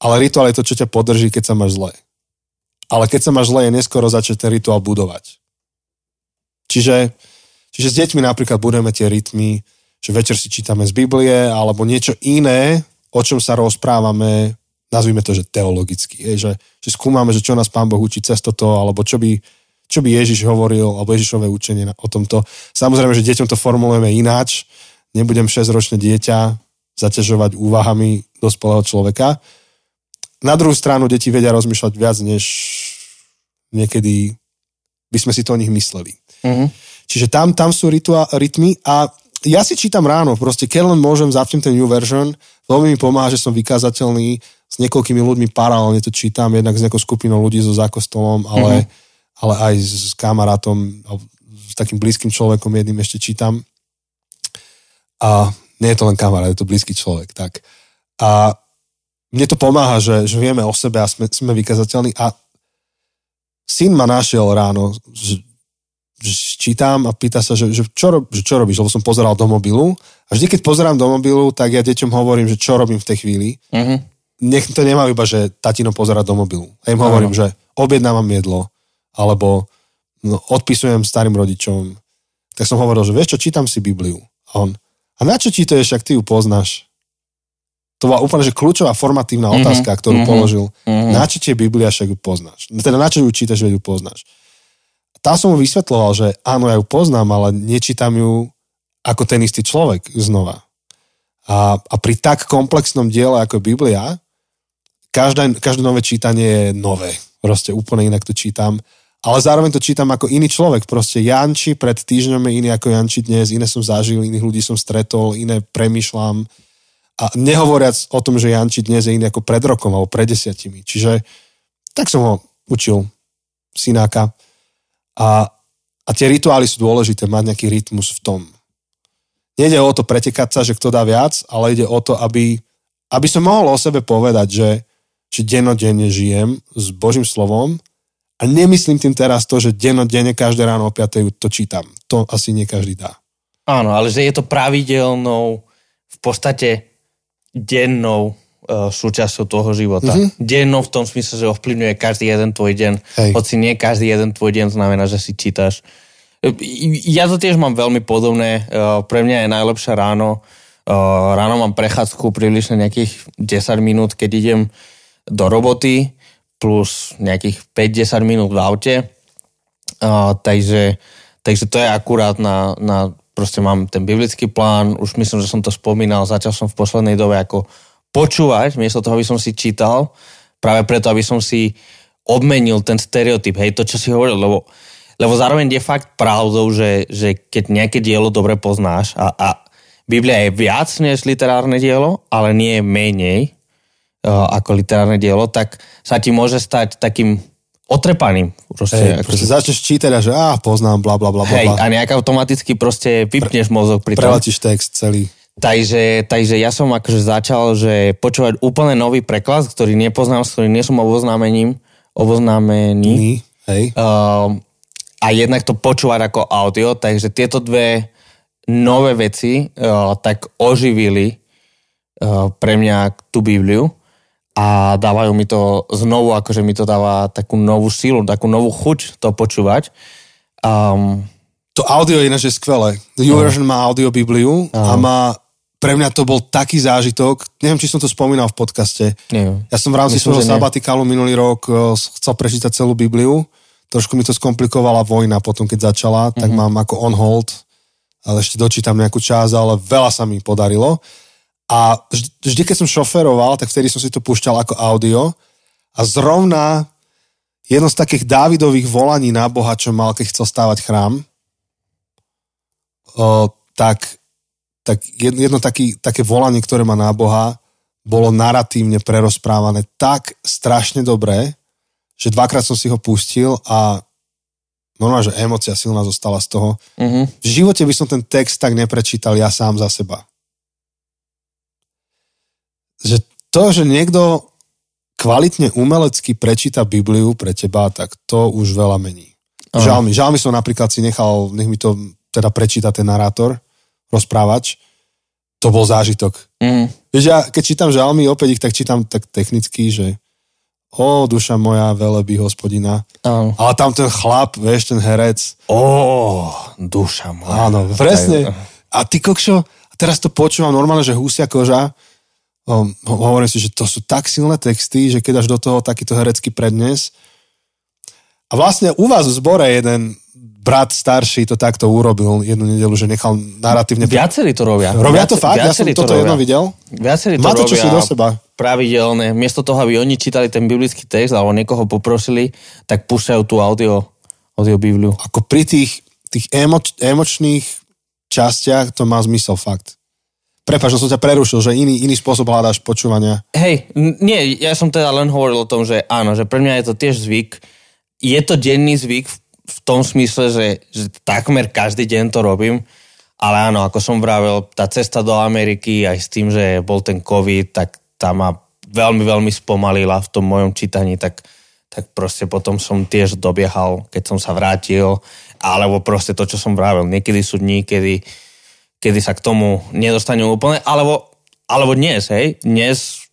Ale rituál je to, čo ťa podrží, keď sa máš zle. Ale keď sa máš zle, je neskoro začať ten rituál budovať. Čiže, čiže s deťmi napríklad budeme tie rytmy, že večer si čítame z Biblie, alebo niečo iné, o čom sa rozprávame, nazvime to, že teologicky. Je, že, že skúmame, že čo nás Pán Boh učí cez toto, alebo čo by čo by Ježiš hovoril, alebo Ježišové učenie o tomto. Samozrejme, že deťom to formulujeme ináč. Nebudem 6-ročné dieťa zaťažovať úvahami dospelého človeka. Na druhú stranu deti vedia rozmýšľať viac, než niekedy by sme si to o nich mysleli. Mm-hmm. Čiže tam, tam sú rituál, rytmy a ja si čítam ráno, proste keď len môžem, zapnem ten new version, veľmi mi pomáha, že som vykázateľný, s niekoľkými ľuďmi paralelne to čítam, jednak s nejakou skupinou ľudí so zákostolom, ale mm-hmm ale aj s kamarátom, s takým blízkym človekom jedným ešte čítam. A nie je to len kamarát, je to blízky človek. Tak. A mne to pomáha, že, že vieme o sebe a sme, sme vykazateľní. A syn ma našiel ráno, že, že čítam a pýta sa, že, že, čo, rob, že čo robíš, lebo som pozeral do mobilu. A vždy, keď pozerám do mobilu, tak ja deťom hovorím, že čo robím v tej chvíli. Uh-huh. Nech to nemá iba, že tatino pozera do mobilu. Ja im hovorím, uh-huh. že objednávam jedlo, alebo no, odpisujem starým rodičom. Tak som hovoril, že vieš čo, čítam si Bibliu. A on, a na čo čítaš, ak ty ju poznáš? To bola úplne že kľúčová formatívna mm-hmm, otázka, ktorú mm-hmm, položil. Mm-hmm. Na čo tie Biblia, však ju poznáš? Teda na čo ju čítaš, že ju poznáš? Tam som mu vysvetloval, že áno, ja ju poznám, ale nečítam ju ako ten istý človek znova. A, a pri tak komplexnom diele ako Biblia, každé, každé nové čítanie je nové. Proste úplne inak to čítam ale zároveň to čítam ako iný človek. Proste Janči pred týždňom je iný ako Janči dnes, iné som zažil, iných ľudí som stretol, iné premyšľam. A nehovoriac o tom, že Janči dnes je iný ako pred rokom alebo pred desiatimi. Čiže tak som ho učil synáka. A, a tie rituály sú dôležité, mať nejaký rytmus v tom. Nejde o to pretekať sa, že kto dá viac, ale ide o to, aby, aby som mohol o sebe povedať, že, že denodenne žijem s Božím slovom a nemyslím tým teraz to, že dennodenne každé ráno o 5. to čítam. To asi nie každý dá. Áno, ale že je to pravidelnou, v podstate dennou uh, súčasťou toho života. Mm-hmm. Dennou v tom smysle, že ovplyvňuje každý jeden tvoj deň. Hej. Hoci nie každý jeden tvoj deň znamená, že si čítaš. Ja to tiež mám veľmi podobné. Uh, pre mňa je najlepšie ráno. Uh, ráno mám prechádzku približne nejakých 10 minút, keď idem do roboty plus nejakých 5-10 minút v aute. Uh, takže, takže to je akurát na, na, proste mám ten biblický plán, už myslím, že som to spomínal, začal som v poslednej dobe ako počúvať, miesto toho, aby som si čítal, práve preto, aby som si obmenil ten stereotyp, hej, to, čo si hovoril, lebo, lebo zároveň je fakt pravdou, že, že keď nejaké dielo dobre poznáš a, a Biblia je viac než literárne dielo, ale nie je menej, ako literárne dielo, tak sa ti môže stať takým otrepaným. Proste, hey, ako proste začneš čítať a že á, poznám, bla, bla, bla, Hej, a nejak automaticky proste vypneš Pre, mozog pri tom. Prelatíš text celý. Takže, takže ja som akože začal, že počúvať úplne nový preklad, ktorý nepoznám, s ktorým nie som oboznámením, oboznámený. Hej. Uh, a jednak to počúvať ako audio, takže tieto dve nové veci uh, tak oživili uh, pre mňa tú Bibliu a dávajú mi to znovu, akože mi to dáva takú novú sílu, takú novú chuť to počúvať. Um, to audio je ináč skvelé. The Version má audio Bibliu a má pre mňa to bol taký zážitok, neviem, či som to spomínal v podcaste. Nie. Ja som v rámci svojho sabatikálu minulý rok e, chcel prečítať celú Bibliu, trošku mi to skomplikovala vojna potom, keď začala, tak mm-hmm. mám ako on hold, ale ešte dočítam nejakú časť, ale veľa sa mi podarilo. A vždy, vždy, keď som šoferoval, tak vtedy som si to púšťal ako audio a zrovna jedno z takých Dávidových volaní na Boha, čo mal, keď chcel stávať chrám, o, tak tak jedno taký, také volanie, ktoré má na Boha, bolo naratívne prerozprávané tak strašne dobré, že dvakrát som si ho pustil a normálne, že emocia silná zostala z toho. Uh-huh. V živote by som ten text tak neprečítal ja sám za seba. Že to, že niekto kvalitne umelecky prečíta Bibliu pre teba, tak to už veľa mení. Žalmy. Žalmy som napríklad si nechal, nech mi to teda prečíta ten narátor rozprávač, to bol zážitok. Mm. Vieš, ja keď čítam žalmy, opäť ich tak čítam tak technicky, že o, duša moja, veleby hospodina. Um. Ale tam ten chlap, vieš, ten herec. O, duša moja. Áno, presne. A ty kokšo, teraz to počúvam normálne, že húsia koža. O, hovorím si, že to sú tak silné texty, že keď až do toho takýto herecký prednes. A vlastne u vás v zbore jeden brat starší to takto urobil jednu nedelu, že nechal naratívne... Viacerí to robia. Robia to fakt? Ja som to toto jedno videl. Viacerí to Má to robia do seba. pravidelne. Miesto toho, aby oni čítali ten biblický text alebo niekoho poprosili, tak púšťajú tú audio, audio Bibliu. Ako pri tých, tých emoč, emočných častiach to má zmysel fakt. Prepač, že som ťa prerušil, že iný, iný spôsob hľadáš počúvania. Hej, nie, ja som teda len hovoril o tom, že áno, že pre mňa je to tiež zvyk. Je to denný zvyk v v tom smysle, že, že takmer každý deň to robím, ale áno, ako som vravel, tá cesta do Ameriky aj s tým, že bol ten COVID, tak tá ma veľmi, veľmi spomalila v tom mojom čítaní, tak, tak proste potom som tiež dobiehal, keď som sa vrátil, alebo proste to, čo som vravel. Niekedy sú dní, kedy, kedy sa k tomu nedostanem úplne, alebo, alebo dnes, hej, dnes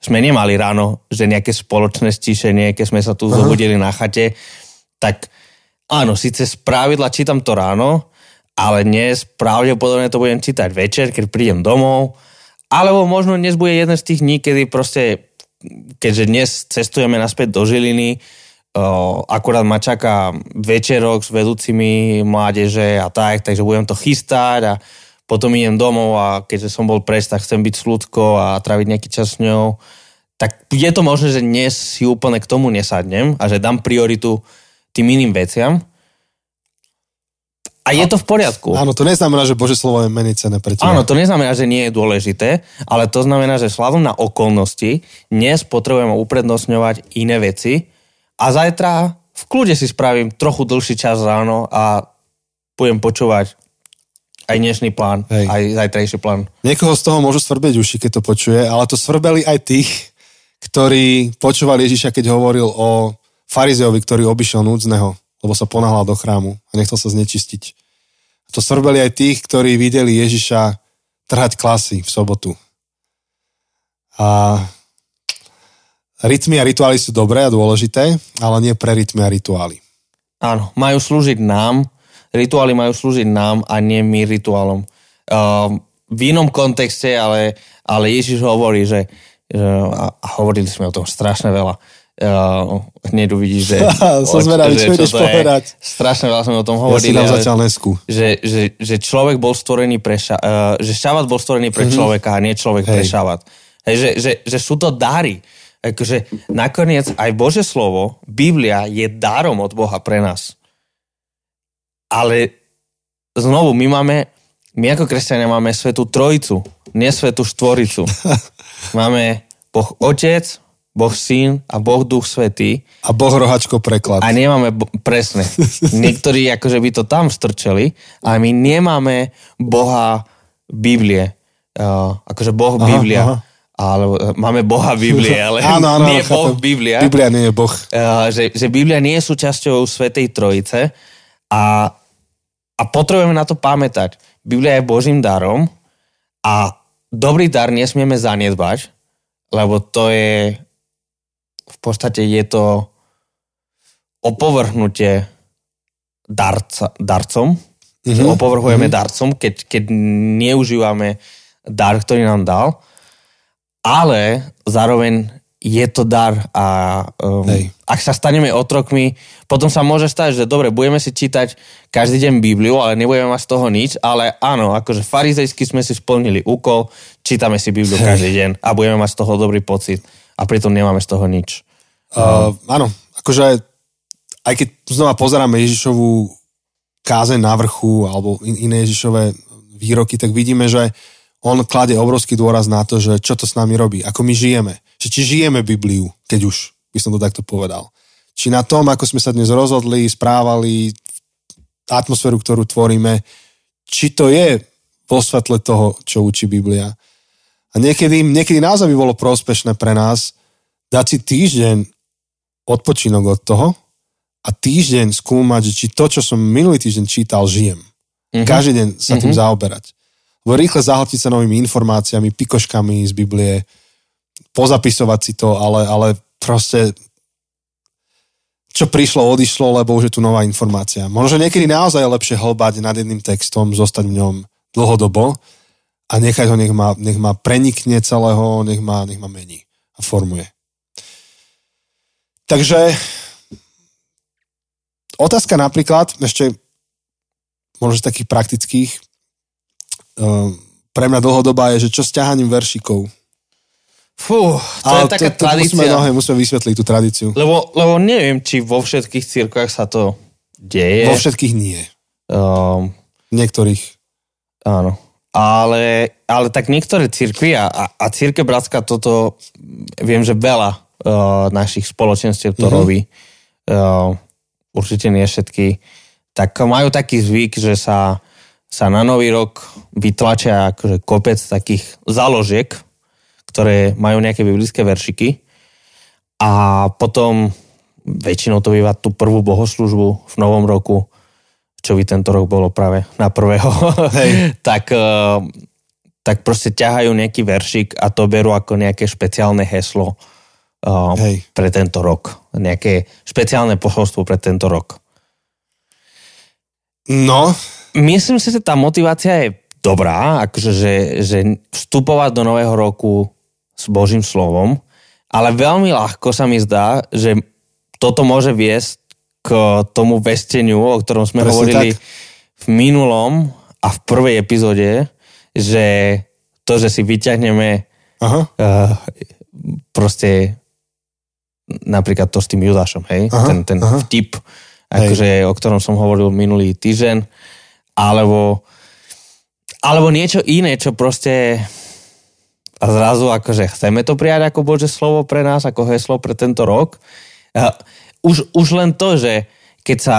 sme nemali ráno, že nejaké spoločné stíšenie, keď sme sa tu zobudili na chate, tak áno, síce z pravidla čítam to ráno, ale dnes pravdepodobne to budem čítať večer, keď prídem domov, alebo možno dnes bude jeden z tých dní, kedy proste, keďže dnes cestujeme naspäť do Žiliny, akurát ma čaká večerok s vedúcimi mládeže a tak, takže budem to chystať a potom idem domov a keďže som bol pres, tak chcem byť s ľudkou a traviť nejaký čas s ňou, tak je to možné, že dnes si úplne k tomu nesadnem a že dám prioritu tým iným veciam. A je to v poriadku. Áno, to neznamená, že Bože slovo je menej cené pre teba. Áno, to neznamená, že nie je dôležité, ale to znamená, že slavom na okolnosti dnes potrebujeme uprednostňovať iné veci a zajtra v kľude si spravím trochu dlhší čas ráno a budem počúvať aj dnešný plán, Hej. aj zajtrajší plán. Niekoho z toho môžu svrbeť uši, keď to počuje, ale to svrbeli aj tých, ktorí počúvali Ježiša, keď hovoril o farizeovi, ktorý obišiel núdzneho, lebo sa ponáhľal do chrámu a nechcel sa znečistiť. To svrbeli aj tých, ktorí videli Ježiša trhať klasy v sobotu. A rytmy a rituály sú dobré a dôležité, ale nie pre rytmy a rituály. Áno, majú slúžiť nám, rituály majú slúžiť nám a nie my rituálom. Uh, v inom kontexte, ale, ale Ježiš hovorí, že uh, a hovorili sme o tom strašne veľa, Uh, hneď uvidíš, že... <laughs> Som zvedavý, čo ideš povedať. Strašne veľa sme o tom hovorili. Ja si zatiaľ nesku. Že, že, že človek bol stvorený pre... Ša, uh, že šabat bol stvorený pre mm-hmm. človeka a nie človek Hej. pre šabat. Hej, že, že, že sú to dary. Akože nakoniec aj Bože slovo, Biblia je darom od Boha pre nás. Ale znovu, my máme, my ako kresťania máme svetú trojicu, nie svetú štvoricu. <laughs> máme Boh Otec, Boh Syn a Boh Duch Svetý. A Boh rohačko preklad. A nemáme, presne. <laughs> Niektorí akože by to tam strčeli, a my nemáme Boha Biblie. Uh, akože Boh aha, Biblia. Aha. Alebo uh, máme Boha Biblie, <laughs> ale áno, áno, nie chápem. Boh Biblia. Biblia nie je Boh. Uh, že, že Biblia nie je súčasťou Svetej Trojice A, a potrebujeme na to pamätať. Biblia je Božím darom a dobrý dar nesmieme zanedbať, lebo to je v podstate je to opovrhnutie darca, darcom. Mm-hmm. Opovrhujeme mm-hmm. darcom, keď, keď neužívame dar, ktorý nám dal. Ale zároveň je to dar a um, ak sa staneme otrokmi, potom sa môže stať, že dobre, budeme si čítať každý deň Bibliu, ale nebudeme mať z toho nič, ale áno, akože farizejsky sme si splnili úkol, čítame si Bibliu Hej. každý deň a budeme mať z toho dobrý pocit a pritom nemáme z toho nič. Uh, áno, akože aj keď znova pozeráme Ježišovú kázeň na vrchu alebo in, iné Ježišové výroky, tak vidíme, že on kladie obrovský dôraz na to, že čo to s nami robí, ako my žijeme že či žijeme Bibliu, keď už by som to takto povedal. Či na tom, ako sme sa dnes rozhodli, správali, atmosféru, ktorú tvoríme, či to je vo svetle toho, čo učí Biblia. A niekedy, niekedy naozaj by bolo prospešné pre nás dať si týždeň odpočinok od toho a týždeň skúmať, že či to, čo som minulý týždeň čítal, žijem. Mm-hmm. Každý deň sa mm-hmm. tým mhm. zaoberať. Lebo rýchle zahltiť sa novými informáciami, pikoškami z Biblie, pozapisovať si to, ale, ale proste čo prišlo, odišlo, lebo už je tu nová informácia. Možno, že niekedy naozaj je lepšie hlbať nad jedným textom, zostať v ňom dlhodobo a nechať ho, nech ma, nech ma prenikne celého, nech ma, nech ma mení a formuje. Takže otázka napríklad, ešte možno z takých praktických, pre mňa dlhodobá je, že čo s ťahaním veršikov Fú, to Ale je taká to, to tradícia. Musíme, no, musíme vysvetliť tú tradíciu. Lebo, lebo neviem, či vo všetkých cirkvách sa to deje. Vo všetkých nie. Um, Niektorých. Áno. Ale, ale tak niektoré cirkvy a, a, círke Bratská toto, viem, že veľa uh, našich spoločenstiev to uh-huh. robí. Uh, určite nie všetky. Tak majú taký zvyk, že sa, sa na nový rok vytlačia akože kopec takých založiek, ktoré majú nejaké biblické veršiky a potom väčšinou to býva tú prvú bohoslužbu v novom roku, čo by tento rok bolo práve na prvého, Hej. <laughs> tak, eh, tak proste ťahajú nejaký veršik a to berú ako nejaké špeciálne heslo eh, Hej. pre tento rok. Nejaké špeciálne posolstvo pre tento rok. No. Myslím si, že tá motivácia je dobrá, akože, že, že vstupovať do nového roku s Božím slovom, ale veľmi ľahko sa mi zdá, že toto môže viesť k tomu vesteniu, o ktorom sme Presne hovorili tak. v minulom a v prvej epizóde, že to, že si vyťahneme Aha. Uh, proste napríklad to s tým Judášom, hej? Aha. Ten, ten Aha. vtip, akože, o ktorom som hovoril minulý týždeň, alebo alebo niečo iné, čo proste a zrazu akože chceme to prijať ako Bože slovo pre nás, ako heslo pre tento rok. Už, už len to, že keď sa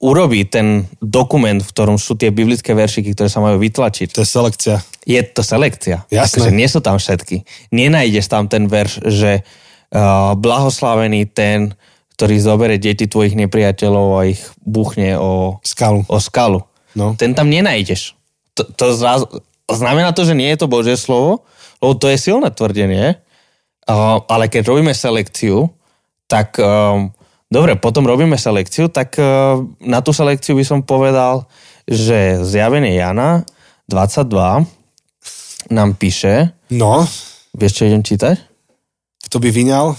urobí ten dokument, v ktorom sú tie biblické veršiky, ktoré sa majú vytlačiť. To je selekcia. Je to selekcia. Jasné. Akože nie sú tam všetky. Nenájdeš tam ten verš, že uh, blahoslavený ten, ktorý zobere deti tvojich nepriateľov a ich buchne o skalu. O skalu. No. Ten tam nenájdeš. To, to zrazu, znamená to, že nie je to Božie slovo, lebo to je silné tvrdenie, uh, ale keď robíme selekciu, tak um, dobre, potom robíme selekciu, tak uh, na tú selekciu by som povedal, že zjavenie Jana 22 nám píše. No. Vieš, čo idem čítať? Kto by vyňal?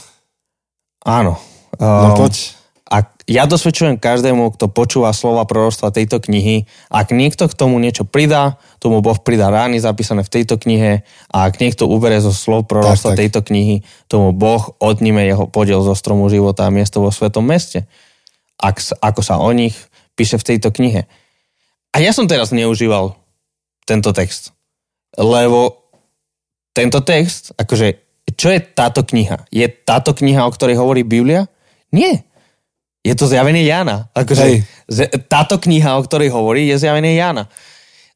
Áno. Um, no poď. Ja dosvedčujem každému, kto počúva slova prorostva tejto knihy, ak niekto k tomu niečo pridá, tomu Boh pridá rány zapísané v tejto knihe a ak niekto ubere zo slov prorostva tak, tak. tejto knihy, tomu Boh odníme jeho podiel zo stromu života a miesto vo svetom meste. Ak, ako sa o nich píše v tejto knihe. A ja som teraz neužíval tento text, lebo tento text, akože, čo je táto kniha? Je táto kniha, o ktorej hovorí Biblia? Nie je to zjavenie Jana. Akože, táto kniha, o ktorej hovorí, je zjavenie Jana.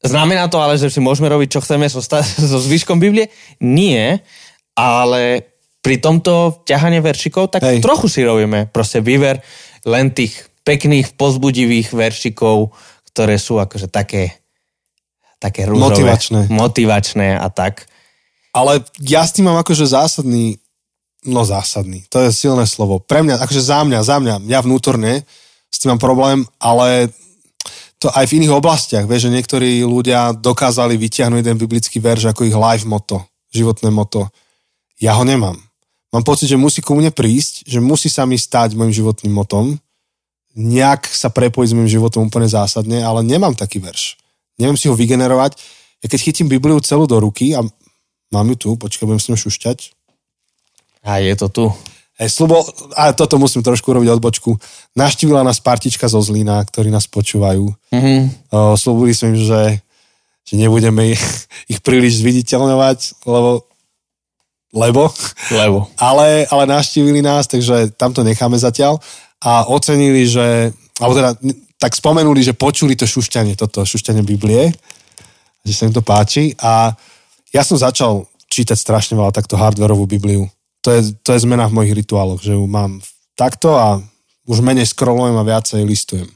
Znamená to ale, že si môžeme robiť, čo chceme so, <laughs> so zvyškom Biblie? Nie, ale pri tomto ťahanie veršikov, tak Hej. trochu si robíme proste výver len tých pekných, pozbudivých veršikov, ktoré sú akože také, také rúžové. Motivačné. Motivačné a tak. Ale ja s tým mám akože zásadný, no zásadný, to je silné slovo. Pre mňa, akože za mňa, za mňa, ja vnútorne s tým mám problém, ale to aj v iných oblastiach, vieš, že niektorí ľudia dokázali vytiahnuť jeden biblický verš ako ich life moto, životné moto. Ja ho nemám. Mám pocit, že musí ku mne prísť, že musí sa mi stať môjim životným motom, nejak sa prepojiť s môjim životom úplne zásadne, ale nemám taký verš. Neviem si ho vygenerovať. Ja keď chytím Bibliu celú do ruky a mám ju tu, počkaj, budem s ňou šušťať. A je to tu. Hej, slubo, a toto musím trošku robiť odbočku. Naštívila nás partička zo Zlína, ktorí nás počúvajú. Mm-hmm. O, slúbili sme im, že, že nebudeme ich, ich príliš zviditeľňovať, lebo lebo, Lebo. ale, ale naštívili nás, takže tam to necháme zatiaľ a ocenili, že, alebo teda tak spomenuli, že počuli to šušťanie, toto šušťanie Biblie, že sa im to páči a ja som začal čítať strašne veľa takto hardwareovú Bibliu to je, to je zmena v mojich rituáloch, že ju mám takto a už menej scrollujem a viacej listujem.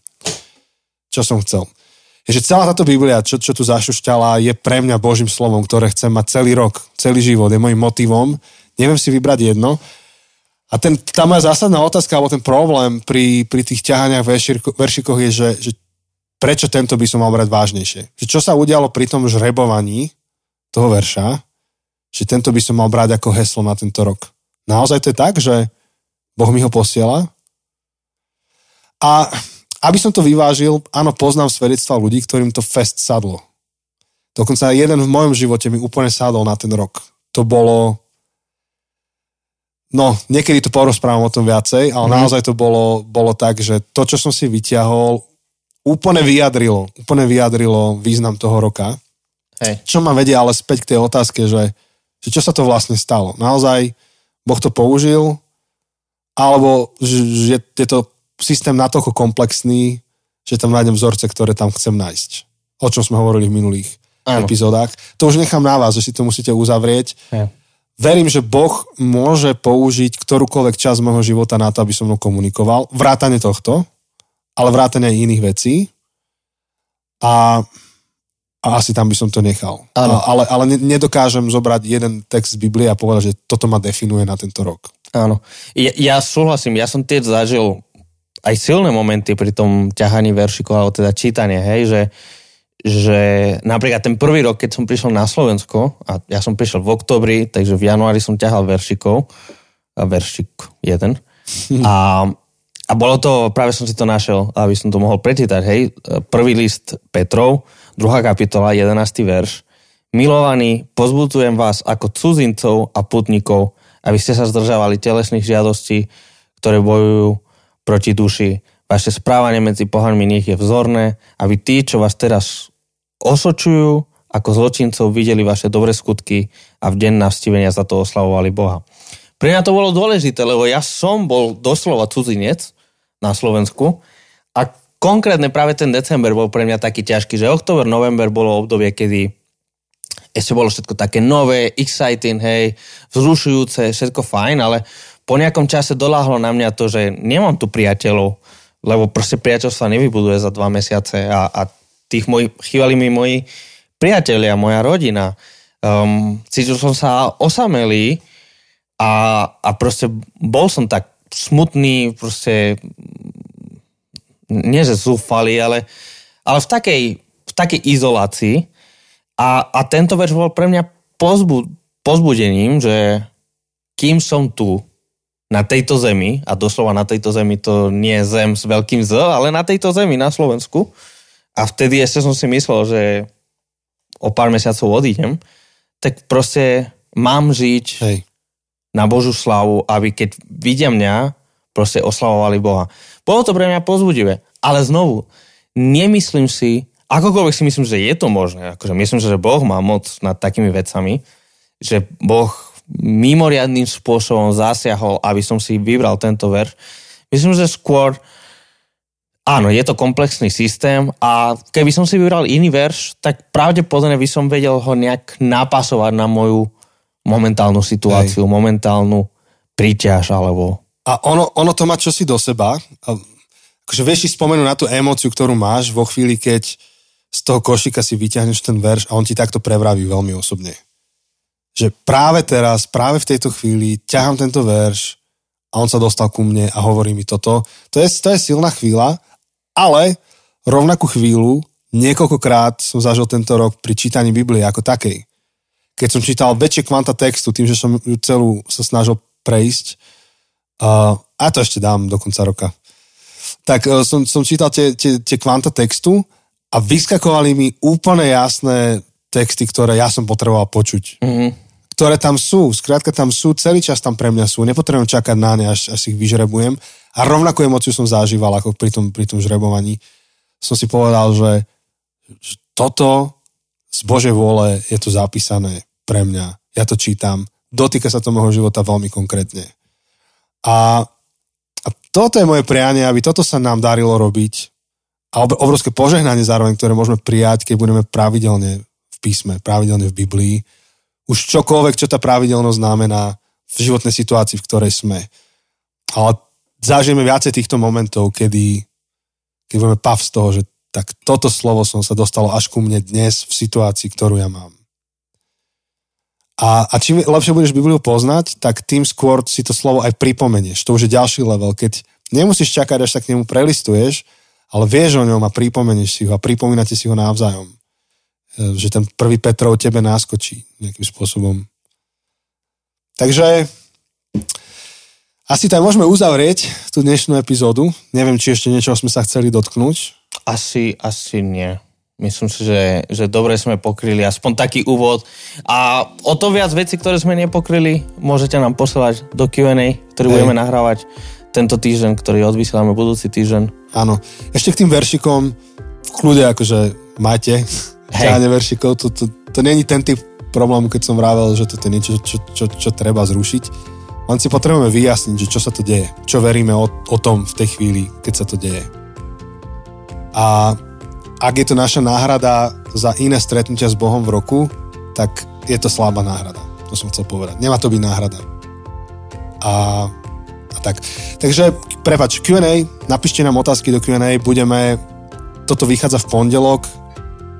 Čo som chcel. Je, že celá táto Biblia, čo, čo tu zašušťala, je pre mňa Božím slovom, ktoré chcem mať celý rok, celý život, je môjim motivom. Neviem si vybrať jedno. A ten, tá moja zásadná otázka, alebo ten problém pri, pri tých ťahaniach veršiko, veršikoch je, že, že prečo tento by som mal brať vážnejšie. Že čo sa udialo pri tom žrebovaní toho verša, že tento by som mal brať ako heslo na tento rok. Naozaj to je tak, že Boh mi ho posiela? A aby som to vyvážil, áno, poznám svedectva ľudí, ktorým to fest sadlo. Dokonca jeden v mojom živote mi úplne sadol na ten rok. To bolo... No, niekedy to porozprávam o tom viacej, ale mm. naozaj to bolo, bolo tak, že to, čo som si vyťahol, úplne vyjadrilo, úplne vyjadrilo význam toho roka. Hej. Čo ma vedie ale späť k tej otázke, že, že čo sa to vlastne stalo. Naozaj Boh to použil, alebo že je to systém natoľko komplexný, že tam nájdem vzorce, ktoré tam chcem nájsť. O čom sme hovorili v minulých Áno. epizódach. To už nechám na vás, že si to musíte uzavrieť. Ja. Verím, že Boh môže použiť ktorúkoľvek časť môjho života na to, aby som mnou komunikoval. Vrátane tohto, ale vrátane aj iných vecí. A a asi tam by som to nechal. Áno. Ale, ale nedokážem zobrať jeden text z Biblie a povedať, že toto ma definuje na tento rok. Áno. Ja, ja súhlasím, ja som tiež zažil aj silné momenty pri tom ťahaní veršikov, alebo teda čítanie, hej, že, že napríklad ten prvý rok, keď som prišiel na Slovensko, a ja som prišiel v oktobri, takže v januári som ťahal veršikov, a veršik jeden, <laughs> a, a bolo to, práve som si to našiel, aby som to mohol prečítať, hej, prvý list Petrov, 2. kapitola, 11. verš. Milovaní, pozbudzujem vás ako cudzincov a putníkov, aby ste sa zdržavali telesných žiadostí, ktoré bojujú proti duši. Vaše správanie medzi pohanmi nech je vzorné, aby tí, čo vás teraz osočujú, ako zločincov videli vaše dobré skutky a v deň navstivenia za to oslavovali Boha. Pre mňa to bolo dôležité, lebo ja som bol doslova cudzinec na Slovensku konkrétne práve ten december bol pre mňa taký ťažký, že október, november bolo obdobie, kedy ešte bolo všetko také nové, exciting, hej, vzrušujúce, všetko fajn, ale po nejakom čase doláhlo na mňa to, že nemám tu priateľov, lebo proste priateľstva nevybuduje za dva mesiace a, a tých mojich, chýbali mi moji priatelia, moja rodina. Um, cítil som sa osamelý a, a proste bol som tak smutný, proste nie že zúfali, ale, ale v, takej, v takej izolácii. A, a tento verš bol pre mňa pozbu, pozbudením, že kým som tu, na tejto zemi, a doslova na tejto zemi to nie je zem s veľkým Z, ale na tejto zemi, na Slovensku. A vtedy ešte som si myslel, že o pár mesiacov odídem, tak proste mám žiť Hej. na Božú slavu, aby keď vidia mňa, proste oslavovali Boha. Bolo to pre mňa pozbudivé. Ale znovu, nemyslím si, akokoľvek si myslím, že je to možné, akože myslím, že Boh má moc nad takými vecami, že Boh mimoriadným spôsobom zasiahol, aby som si vybral tento verš. Myslím, že skôr áno, je to komplexný systém a keby som si vybral iný verš, tak pravdepodobne by som vedel ho nejak napasovať na moju momentálnu situáciu, Hej. momentálnu príťaž alebo a ono, ono to má čosi do seba. A akože vieš si spomenúť na tú emóciu, ktorú máš vo chvíli, keď z toho košíka si vyťahneš ten verš a on ti takto prevraví veľmi osobne. Že práve teraz, práve v tejto chvíli ťahám tento verš a on sa dostal ku mne a hovorí mi toto. To je, to je silná chvíľa, ale rovnakú chvíľu niekoľkokrát som zažil tento rok pri čítaní Biblie ako takej. Keď som čítal väčšie kvanta textu, tým, že som ju celú sa snažil prejsť, uh, a to ešte dám do konca roka, tak uh, som, som čítal tie, tie, tie kvanta textu a vyskakovali mi úplne jasné texty, ktoré ja som potreboval počuť. Mm-hmm. Ktoré tam sú, skrátka tam sú, celý čas tam pre mňa sú, nepotrebujem čakať na ne, až, až ich vyžrebujem. A rovnakú emociu som zažíval ako pri tom, pri tom žrebovaní. Som si povedal, že, že toto z Božej vôle je to zapísané pre mňa. Ja to čítam. Dotýka sa to môjho života veľmi konkrétne. A, a toto je moje prianie, aby toto sa nám darilo robiť a obrovské požehnanie zároveň, ktoré môžeme prijať, keď budeme pravidelne v písme, pravidelne v Biblii. Už čokoľvek, čo tá pravidelnosť znamená v životnej situácii, v ktorej sme. Ale zažijeme viacej týchto momentov, kedy, keď budeme pav z toho, že tak toto slovo som sa dostalo až ku mne dnes v situácii, ktorú ja mám. A, a čím lepšie budeš Bibliu poznať, tak tým skôr si to slovo aj pripomenieš. To už je ďalší level, keď nemusíš čakať, až sa k nemu prelistuješ, ale vieš o ňom a pripomenieš si ho a pripomínate si ho navzájom. E, že ten prvý Petrov tebe náskočí nejakým spôsobom. Takže asi to aj môžeme uzavrieť, tú dnešnú epizódu. Neviem, či ešte niečo sme sa chceli dotknúť. Asi, asi nie. Myslím si, že, že dobre sme pokryli aspoň taký úvod. A o to viac veci, ktoré sme nepokryli, môžete nám posielať do Q&A, ktorý Hej. budeme nahrávať tento týždeň, ktorý odvysielame budúci týždeň. Áno. Ešte k tým veršikom v kľude akože máte ťahanie veršikov. To, to, to není ten typ problému, keď som vravel, že to je niečo, čo, čo, čo treba zrušiť. Len si potrebujeme vyjasniť, že čo sa to deje. Čo veríme o, o tom v tej chvíli, keď sa to deje. A ak je to naša náhrada za iné stretnutia s Bohom v roku, tak je to slabá náhrada. To som chcel povedať. Nemá to byť náhrada. A tak. Takže, prepač, Q&A, napíšte nám otázky do Q&A, budeme, toto vychádza v pondelok,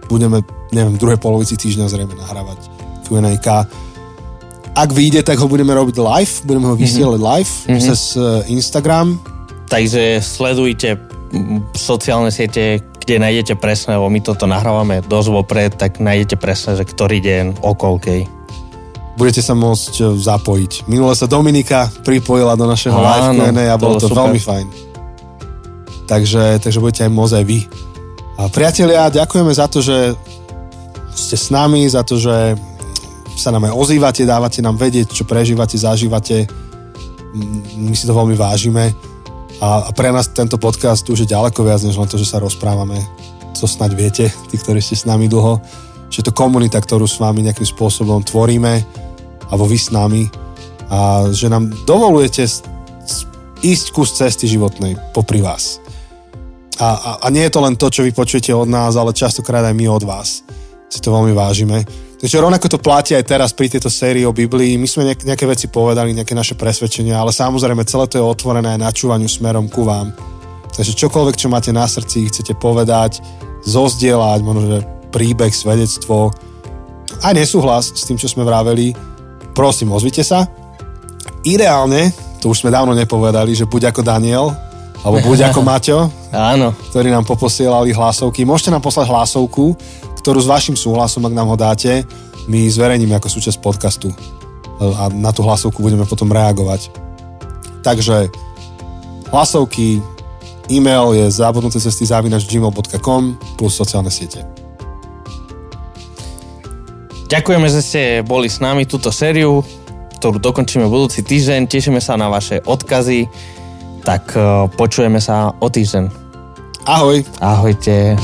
budeme, neviem, v druhej polovici týždňa zrejme nahrávať Q&A. Ak vyjde, tak ho budeme robiť live, budeme ho vysielať mm-hmm. live mm-hmm. cez uh, Instagram. Takže sledujte sociálne siete, kde nájdete presne, lebo my toto nahrávame dosť vopred, tak nájdete presne, že ktorý deň, o koľkej budete sa môcť e, zapojiť. Minule sa Dominika pripojila do našeho live a bolo to super. veľmi fajn. Takže, takže budete aj môcť aj vy. A priatelia, ďakujeme za to, že ste s nami, za to, že sa nám aj ozývate, dávate nám vedieť, čo prežívate, zažívate. My si to veľmi vážime. A, pre nás tento podcast už je ďaleko viac, než len to, že sa rozprávame. To snaď viete, <laughs> tí, ktorí ste s nami dlho. Že to komunita, ktorú s vami nejakým spôsobom tvoríme alebo vy s nami a že nám dovolujete ísť kus cesty životnej popri vás. A, a, a nie je to len to, čo vy počujete od nás, ale častokrát aj my od vás. Si to veľmi vážime. Takže rovnako to platí aj teraz pri tejto sérii o Biblii. My sme nejaké veci povedali, nejaké naše presvedčenia, ale samozrejme celé to je otvorené aj načúvaniu smerom ku vám. Takže čokoľvek, čo máte na srdci, chcete povedať, zozdieľať, možno, že príbeh, svedectvo, aj nesúhlas s tým, čo sme vraveli, prosím, ozvite sa. Ideálne, to už sme dávno nepovedali, že buď ako Daniel, alebo buď ako <laughs> Maťo, Áno. ktorí nám poposielali hlasovky. Môžete nám poslať hlasovku, ktorú s vašim súhlasom, ak nám ho dáte, my zverejníme ako súčasť podcastu a na tú hlasovku budeme potom reagovať. Takže hlasovky, e-mail je zabudnuté cesty zavinač gmail.com plus sociálne siete. Ďakujeme, že ste boli s nami túto sériu, ktorú dokončíme budúci týždeň. Tešíme sa na vaše odkazy. Tak eh, počujeme sa o týždeň. Ahoj. Ahojte.